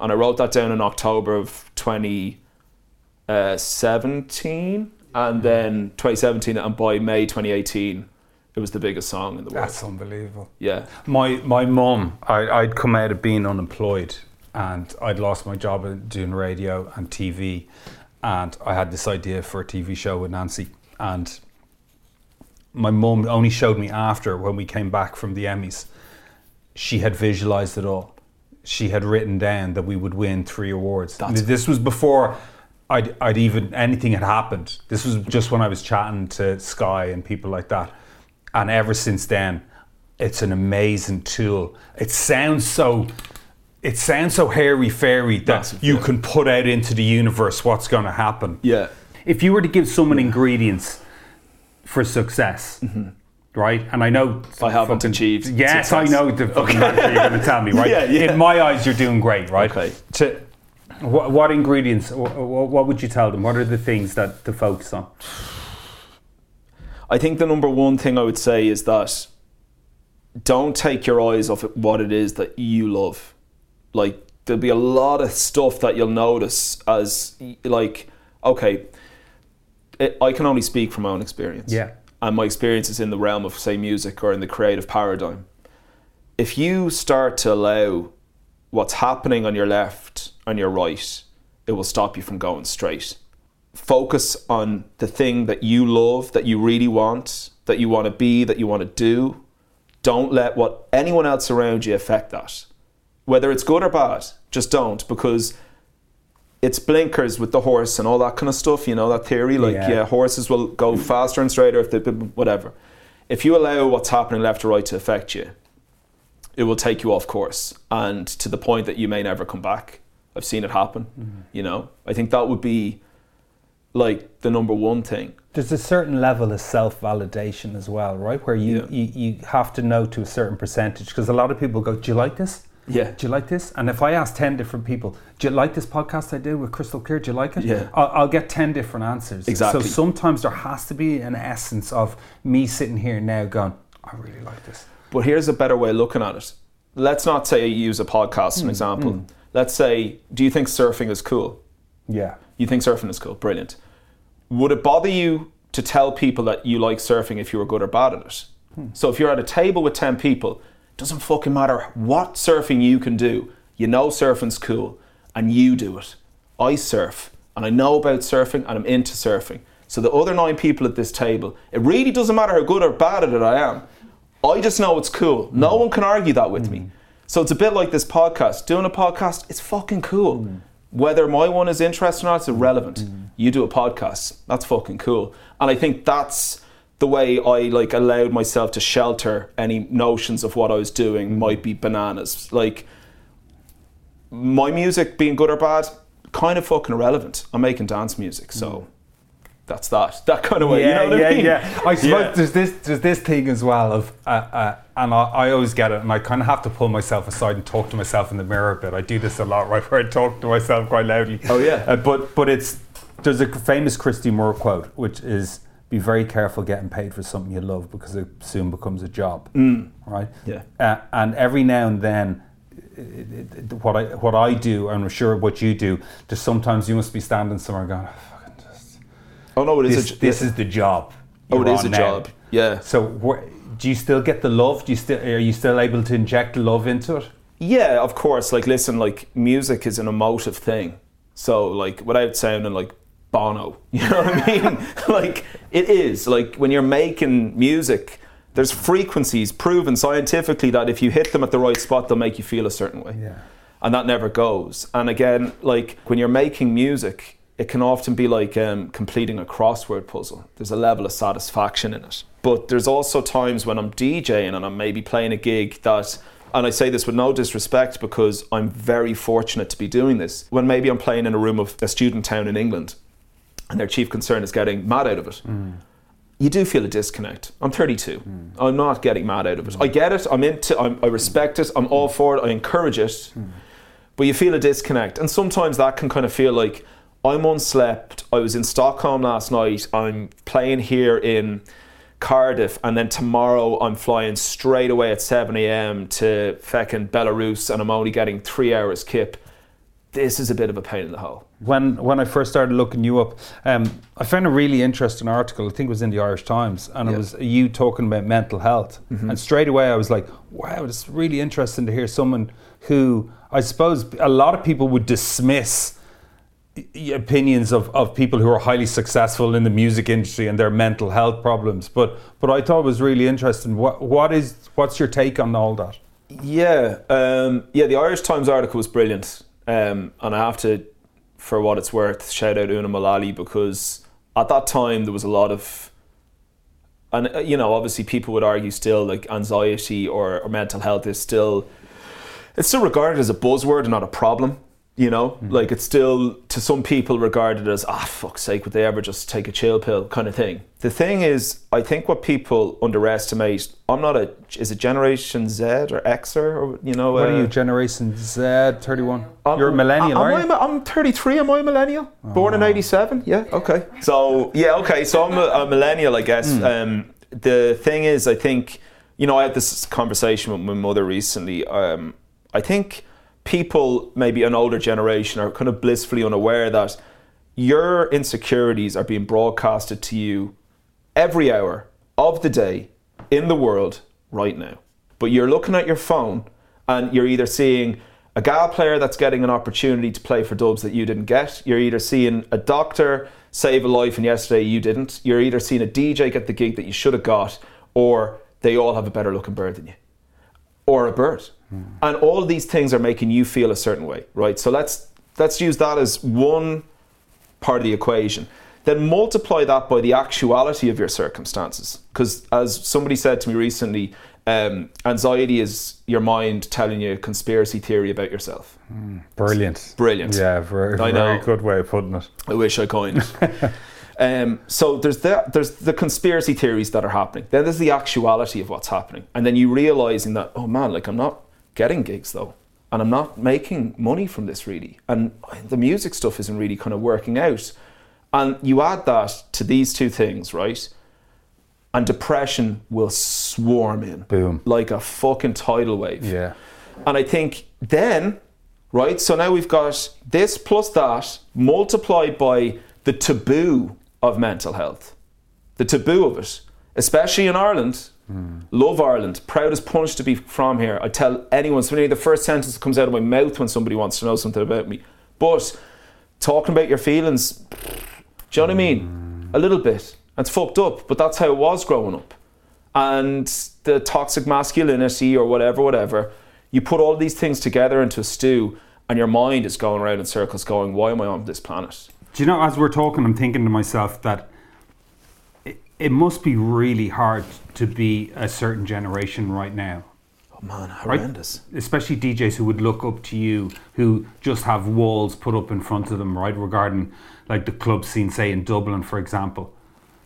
And i wrote that down in october of 2017 and then 2017 and by may 2018 it was the biggest song in the world. That's unbelievable. yeah. My my mum, I, I'd come out of being unemployed and I'd lost my job doing radio and TV and I had this idea for a TV show with Nancy and my mum only showed me after when we came back from the Emmys. She had visualized it all. She had written down that we would win three awards. this was before I'd, I'd even anything had happened. This was just when I was chatting to Sky and people like that. And ever since then, it's an amazing tool. It sounds so it sounds so hairy fairy that Massive, you yeah. can put out into the universe what's going to happen. yeah If you were to give someone ingredients for success, right? And I know Mm-hmm. I haven't achieved Yes, success. I know the fucking answer you're going to tell me, <laughs> right? Yeah, yeah. In my eyes, you're doing great, right? Okay. To, what, what ingredients? What, what would you tell them? What are the things that to focus on? I think the number one thing I would say is that don't take your eyes off what it is that you love. Like there'll be a lot of stuff that you'll notice as like okay, it, I can only speak from my own experience. Yeah. And my experience is in the realm of, say, music or in the creative paradigm. If you start to allow what's happening on your left and your right, it will stop you from going straight. Focus on the thing that you love, that you really want, that you want to be, that you want to do. Don't let what anyone else around you affect that. Whether it's good or bad, just don't because it's blinkers with the horse and all that kind of stuff. You know that theory, like Yeah. yeah, horses will go mm. faster and straighter if they whatever. If you allow what's happening left or right to affect you, it will take you off course and to the point that you may never come back. I've seen it happen. Mm-hmm. You know, I think that would be like the number one thing. There's a certain level of self validation as well, right? Where you, Yeah. you, you have to know to a certain percentage because a lot of people go, Do you like this? Yeah. Do you like this? And if I ask 10 different people, Do you like this podcast I did with Krystal Klear? Do you like it? Yeah. I'll, I'll get 10 different answers. Exactly. So sometimes there has to be an essence of me sitting here now going, I really like this. But here's a better way of looking at it. Let's not say you use a podcast as an mm, example. Mm. Let's say, do you think surfing is cool? Yeah. You think surfing is cool? Brilliant. Would it bother you to tell people that you like surfing if you were good or bad at it? Hmm. So if you're at a table with 10 people, doesn't fucking matter what surfing you can do. You know surfing's cool and you do it. I surf and I know about surfing and I'm into surfing. So the other nine people at this table, it really doesn't matter how good or bad at it I am. I just know it's cool. No mm. one can argue that with me. Mm. So it's a bit like this podcast. Doing a podcast, it's fucking cool. Mm. Whether my one is interesting or not, it's irrelevant. You do a podcast, that's fucking cool. And I think that's the way I like allowed myself to shelter any notions of what I was doing might be bananas. Like my music being good or bad, kind of fucking irrelevant. I'm making dance music, so that's that. That kind of way. yeah, you know what yeah, I mean? yeah. I suppose Yeah. there's this there's this thing as well of, uh, uh, and I, I always get it, and I kind of have to pull myself aside and talk to myself in the mirror a bit. I do this a lot, <laughs> right, where I talk to myself quite loudly. Oh, yeah. Uh, but but it's there's a famous Christy Moore quote, which is. Be very careful getting paid for something you love because it soon becomes a job, right? Yeah. Uh, and every now and then, it- it- it- what I what I do, and I'm sure what you do, there's sometimes you must be standing somewhere going, "Oh, fucking just Oh no, it is. this, a, this is the job. Oh, it is a now. job. Yeah. So, wh- do you still get the love? Do you still are you still able to inject love into it? Yeah, of course. Like, listen, like music is an emotive thing. So, like, without sounding like Bono, <laughs> you know what I mean? <laughs> like, it is. Like, when you're making music, there's frequencies proven scientifically that if you hit them at the right spot, they'll make you feel a certain way. Yeah. And that never goes. And again, like, when you're making music, it can often be like um, completing a crossword puzzle. There's a level of satisfaction in it. But there's also times when I'm DJing and I'm maybe playing a gig that, and I say this with no disrespect because I'm very fortunate to be doing this, when maybe I'm playing in a room of a student town in England and their chief concern is getting mad out of it. Mm. You do feel a disconnect. I'm 32. Mm. I'm not getting mad out of it. I get it. I'm into. I'm, I respect it. I'm all for it. I encourage it mm. but you feel a disconnect. And sometimes that can kind of feel like I'm unslept. I was in Stockholm last night. I'm playing here in Cardiff, and then tomorrow I'm flying straight away at 7 a.m. to feckin' Belarus, and I'm only getting three hours kip. This is a bit of a pain in the hole. When when I first started looking you up, um, I found a really interesting article. I think it was in the Irish Times, and it was you talking about mental health. Mm-hmm. And straight away, I was like, "Wow, it's really interesting to hear someone who I suppose a lot of people would dismiss." opinions of, of people who are highly successful in the music industry and their mental health problems but but I thought it was really interesting what what is what's your take on all that Yeah, um, yeah. The Irish Times article was brilliant, um, and I have to, for what it's worth, shout out Una Mullally because at that time there was a lot of, and uh, you know, obviously people would argue still like anxiety or, or mental health is still, it's still regarded as a buzzword and not a problem. You know, like it's still to some people regarded as ah fuck's sake, would they ever just take a chill pill kind of thing. The thing is, I think what people underestimate. I'm not a is it Generation Z or Xer or you know what uh, are you generation Z 31 you're a millennial I, you? I'm 33. Am I a millennial? Born in 87. Yeah. Okay. So yeah. Okay. So I'm a, a millennial, I guess. Um, the thing is, I think you know, I had this conversation with my mother recently. Um, I think people, maybe an older generation, are kind of blissfully unaware that your insecurities are being broadcasted to you every hour of the day in the world right now. But you're looking at your phone and you're either seeing a Gal player that's getting an opportunity to play for Dubs that you didn't get. You're either seeing a doctor save a life and yesterday you didn't. You're either seeing a DJ get the gig that you should have got, or they all have a better looking bird than you, or a bird. And all these things are making you feel a certain way, right? So let's let's use that as one part of the equation. Then multiply that by the actuality of your circumstances. Because as somebody said to me recently, um, anxiety is your mind telling you a conspiracy theory about yourself. Brilliant. Brilliant. Yeah, very, I very good way of putting it. I wish I coined. <laughs> um, so there's the, there's the conspiracy theories that are happening. Then there's the actuality of what's happening, and then you realizing that oh man, like I'm not getting gigs though, and I'm not making money from this really, and the music stuff isn't really kind of working out. And you add that to these two things, right? And depression will swarm in, Boom. like a fucking tidal wave. Yeah. And I think then, right, so now we've got this plus that multiplied by the taboo of mental health. The taboo of it, especially in Ireland. Love Ireland, proud as punch to be from here. I tell anyone, it's the first sentence that comes out of my mouth when somebody wants to know something about me. But talking about your feelings, do you know what I mean? A little bit. It's fucked up, but that's how it was growing up. And the toxic masculinity or whatever, whatever, you put all these things together into a stew, and your mind is going around in circles going, why am I on this planet? Do you know, as we're talking, I'm thinking to myself that it, must be really hard to be a certain generation right now. Oh man, Right? horrendous. Especially DJs who would look up to you, who just have walls put up in front of them, right? Regarding like the club scene, say in Dublin, for example.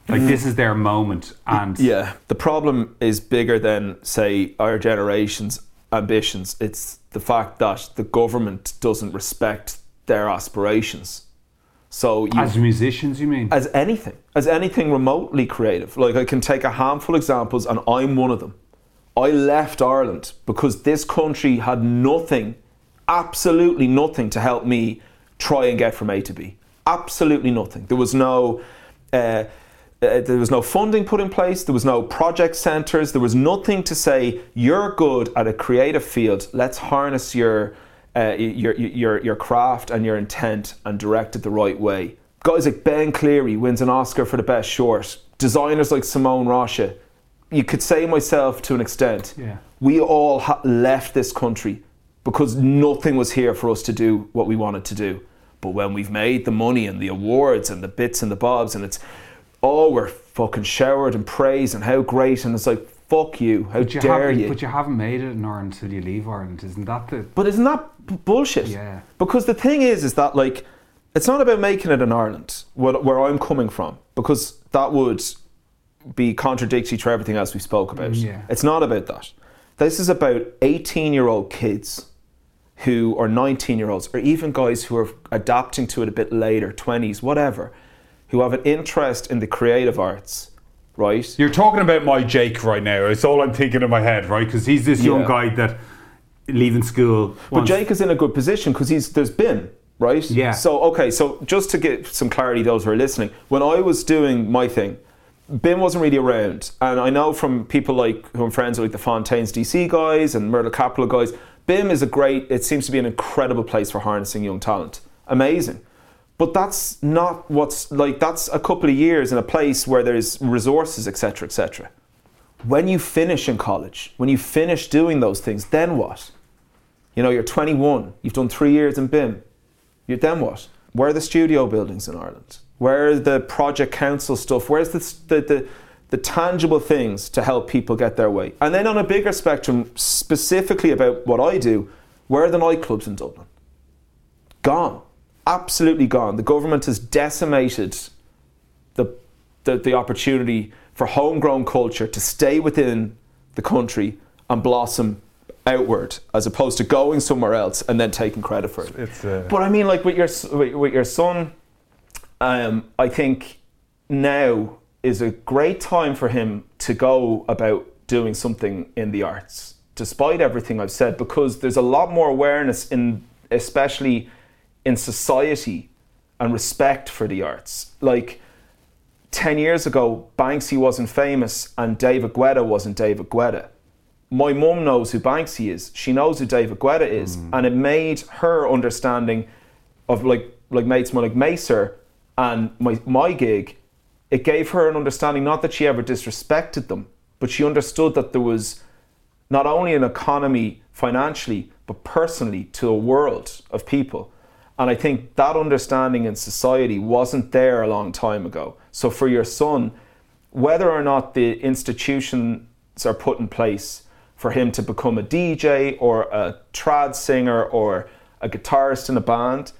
Like mm. this is their moment, and Yeah, the problem is bigger than, say, our generation's ambitions. It's the fact that the government doesn't respect their aspirations. So you, as musicians, you mean? as anything, as anything remotely creative. Like I can take a handful of examples, and I'm one of them. I left Ireland because this country had nothing, absolutely nothing to help me try and get from A to B. Absolutely nothing. There was no. Uh, uh, there was no funding put in place. There was no project centres. There was nothing to say you're good at a creative field. Let's harness your uh, your, your your craft and your intent and direct it the right way. Guys like Ben Cleary wins an Oscar for the best short. Designers like Simone Rocha. You could say myself to an extent. Yeah. We all ha- left this country because nothing was here for us to do what we wanted to do. But when we've made the money and the awards and the bits and the bobs and it's oh we're fucking showered and praised and how great and it's like fuck you how But you, dare you but you haven't made it in Ireland until you leave Ireland, isn't that the? but isn't that b- bullshit? Yeah. Because the thing is, is that like, it's not about making it in Ireland, what, where I'm coming from, because that would be contradictory to everything else we spoke about. Mm, yeah. It's not about that. This is about 18 year old kids who are 19 year olds, or even guys who are adapting to it a bit later, 20s, whatever, who have an interest in the creative arts, right? You're talking about my Jake right now. It's all I'm thinking in my head, right? Because he's this young Yeah. guy that leaving school. But Jake is in a good position because he's there's BIMM, right? Yeah. So okay, so just to get some clarity, those who are listening, when I was doing my thing, BIMM wasn't really around, and I know from people like who I'm friends with, like the Fontaines DC guys and Murder Capital guys, BIMM is a great. It seems to be an incredible place for harnessing young talent. Amazing. But that's not what's like. That's a couple of years in a place where there's resources, etc., etc. When you finish in college, when you finish doing those things, then what? You know, you're 21, you've done three years in BIMM. You're then what? Where are the studio buildings in Ireland? Where are the project council stuff? Where's the, the, the, the tangible things to help people get their way? And then on a bigger spectrum, specifically about what I do, where are the nightclubs in Dublin? Gone. Absolutely gone. The government has decimated the, the, the opportunity for homegrown culture to stay within the country and blossom outward as opposed to going somewhere else and then taking credit for it. Uh, but I mean, like with your with with your son, um, I think now is a great time for him to go about doing something in the arts, despite everything I've said, because there's a lot more awareness in, especially in society, and respect for the arts. Like 10 years ago, Banksy wasn't famous and David Guetta wasn't David Guetta. My mum knows who Banksy is. She knows who David Guetta is. Mm. And it made her understanding of like like mates more like Macer and my my gig, it gave her an understanding not that she ever disrespected them, but she understood that there was not only an economy financially, but personally to a world of people. And I think that understanding in society wasn't there a long time ago. So for your son, whether or not the institutions are put in place for him to become a DJ or a trad singer or a guitarist in a band,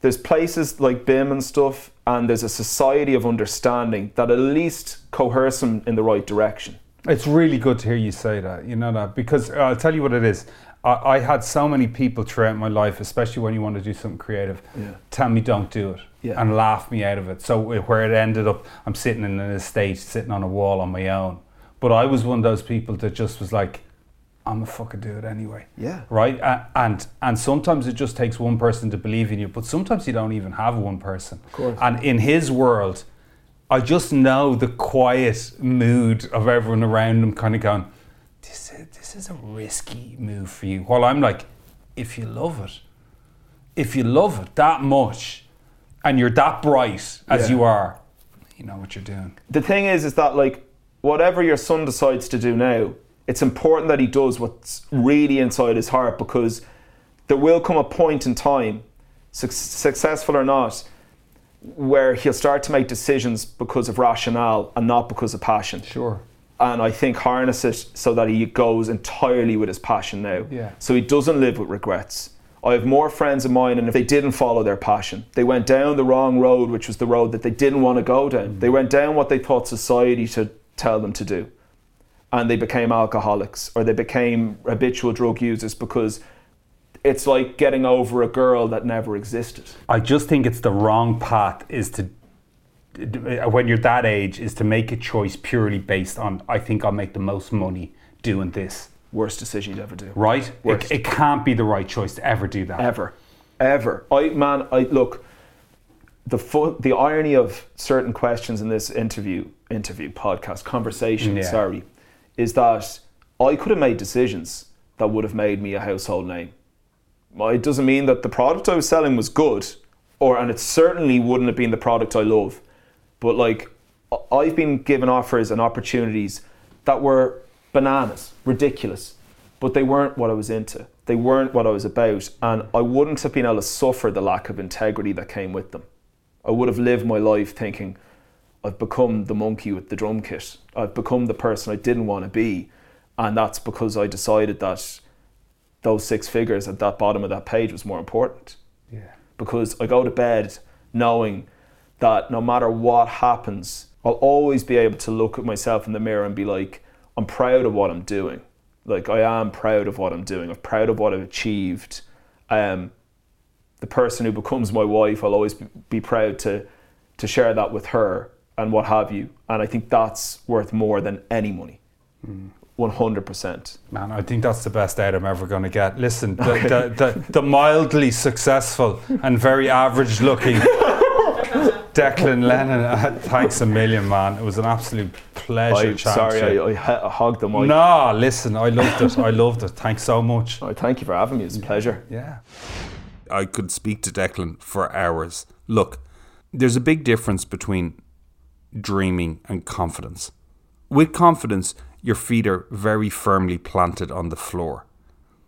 there's places like BIMM and stuff, and there's a society of understanding that at least coerce him in the right direction. It's really good to hear you say that. You know that because I'll tell you what it is. I, I had so many people throughout my life, especially when you want to do something creative, Yeah. tell me don't do it Yeah. and laugh me out of it. So where it ended up, I'm sitting in an estate, sitting on a wall on my own. But I was one of those people that just was like, I'm a fucking do it anyway. Yeah. Right. A- And and sometimes it just takes one person to believe in you, but sometimes you don't even have one person. Of course. And in his world, I just know the quiet mood of everyone around him, kind of going, "This is this is a risky move for you." While I'm like, if you love it, if you love it that much, and you're that bright as Yeah. you are, you know what you're doing. the thing is is that like whatever your son decides to do now it's important that he does what's really inside his heart because there will come a point in time suc successful or not where he'll start to make decisions because of rationale and not because of passion Sure. And I think harness it so that he goes entirely with his passion now. Yeah. So he doesn't live with regrets. I have more friends of mine, and if they didn't follow their passion, they went down the wrong road, which was the road that they didn't want to go down. Mm. They went down what they thought society should tell them to do. And they became alcoholics or they became habitual drug users because it's like getting over a girl that never existed. I just think it's the wrong path is to when you're that age is to make a choice purely based on I think I'll make the most money doing this. Worst decision you'd ever do. Right? It, it can't be the right choice to ever do that. ever, ever. I man, I look. The fu- the irony of certain questions in this interview, interview podcast conversation, Yeah. sorry, is that I could have made decisions that would have made me a household name. Well, It doesn't mean that the product I was selling was good, or and it certainly wouldn't have been the product I love. But like, I've been given offers and opportunities that were bananas, ridiculous, but they weren't what I was into. They weren't what I was about, and I wouldn't have been able to suffer the lack of integrity that came with them. I would have lived my life thinking, I've become the monkey with the drum kit. I've become the person I didn't want to be, and that's because I decided that those six figures at that bottom of that page was more important Yeah. because I go to bed knowing that no matter what happens, I'll always be able to look at myself in the mirror and be like, I'm proud of what I'm doing. Like I am proud of what I'm doing. I'm proud of what I've achieved. Um, the person who becomes my wife, I'll always be- proud to to share that with her and what have you. And I think that's worth more than any money. One hundred percent. Man, I think that's the best out I'm ever going to get. Listen, the, <laughs> the, the, the mildly successful and very average looking <laughs> Declan <laughs> Lennon, <laughs> thanks a million, man. It was an absolute pleasure I'm chatting sorry, to you. I, I, ha- I hogged the mic. No, listen, I loved it. I loved it. Thanks so much. <laughs> Oh, thank you for having me. It's a pleasure. Yeah. I could speak to Declan for hours. Look, there's a big difference between dreaming and confidence. With confidence, your feet are very firmly planted on the floor.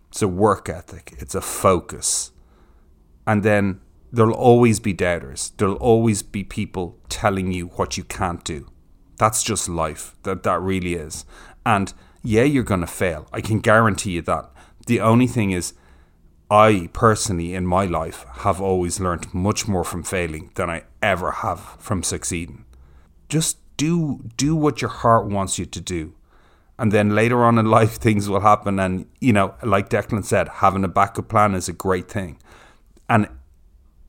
It's a work ethic, it's a focus. And then there'll always be doubters. There'll always be people telling you what you can't do. That's just life. That that really is. And yeah, you're going to fail. I can guarantee you that. The only thing is I personally in my life have always learned much more from failing than I ever have from succeeding. Just do do what your heart wants you to do. And then later on in life <laughs> things will happen and you know, like Declan said, having a backup plan is a great thing. And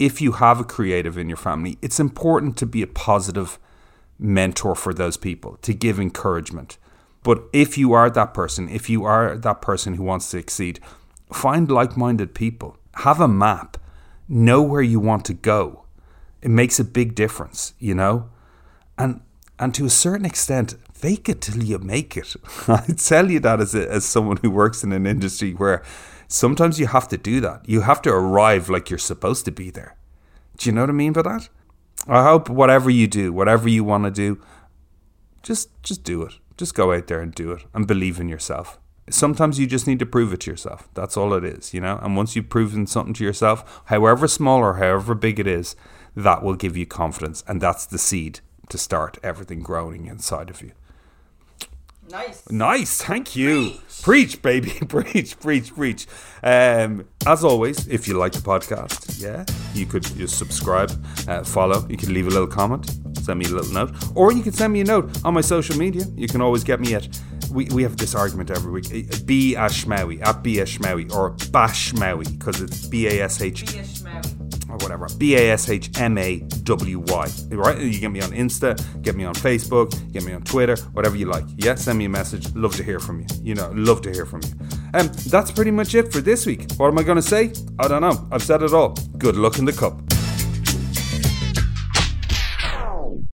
if you have a creative in your family, it's important to be a positive mentor for those people, to give encouragement. But if you are that person, if you are that person who wants to succeed, find like minded people, have a map, know where you want to go. it makes a big difference, you know? And and to a certain extent, fake it till you make it. <laughs> I tell you that as a, as someone who works in an industry where sometimes you have to do that. You have to arrive like you're supposed to be there. Do you know what I mean by that? I hope whatever you do, whatever you want to do, just just do it. Just go out there and do it and believe in yourself. Sometimes you just need to prove it to yourself. That's all it is, you know? And once you've proven something to yourself, however small or however big it is, that will give you confidence and that's the seed to start everything growing inside of you. Nice. Nice, thank you. Preach, baby, <laughs> preach, preach, preach. Um, as always, if you like the podcast, yeah, you could just subscribe, uh, follow. You can leave a little comment, send me a little note, or you can send me a note on my social media. You can always get me at. We, we have this argument every week. uh, B Ashmawy at B Ashmawy or Bashmawy because it's B A S H Be a schmawi. Or whatever. B A S H M A W Y. Right? You get me on Insta, get me on Facebook, get me on Twitter, whatever you like. Yeah, send me a message. Love to hear from you. You know, love to hear from you. Um, that's pretty much it for this week. What am I going to say? I don't know. I've said it all. Good luck in the cup.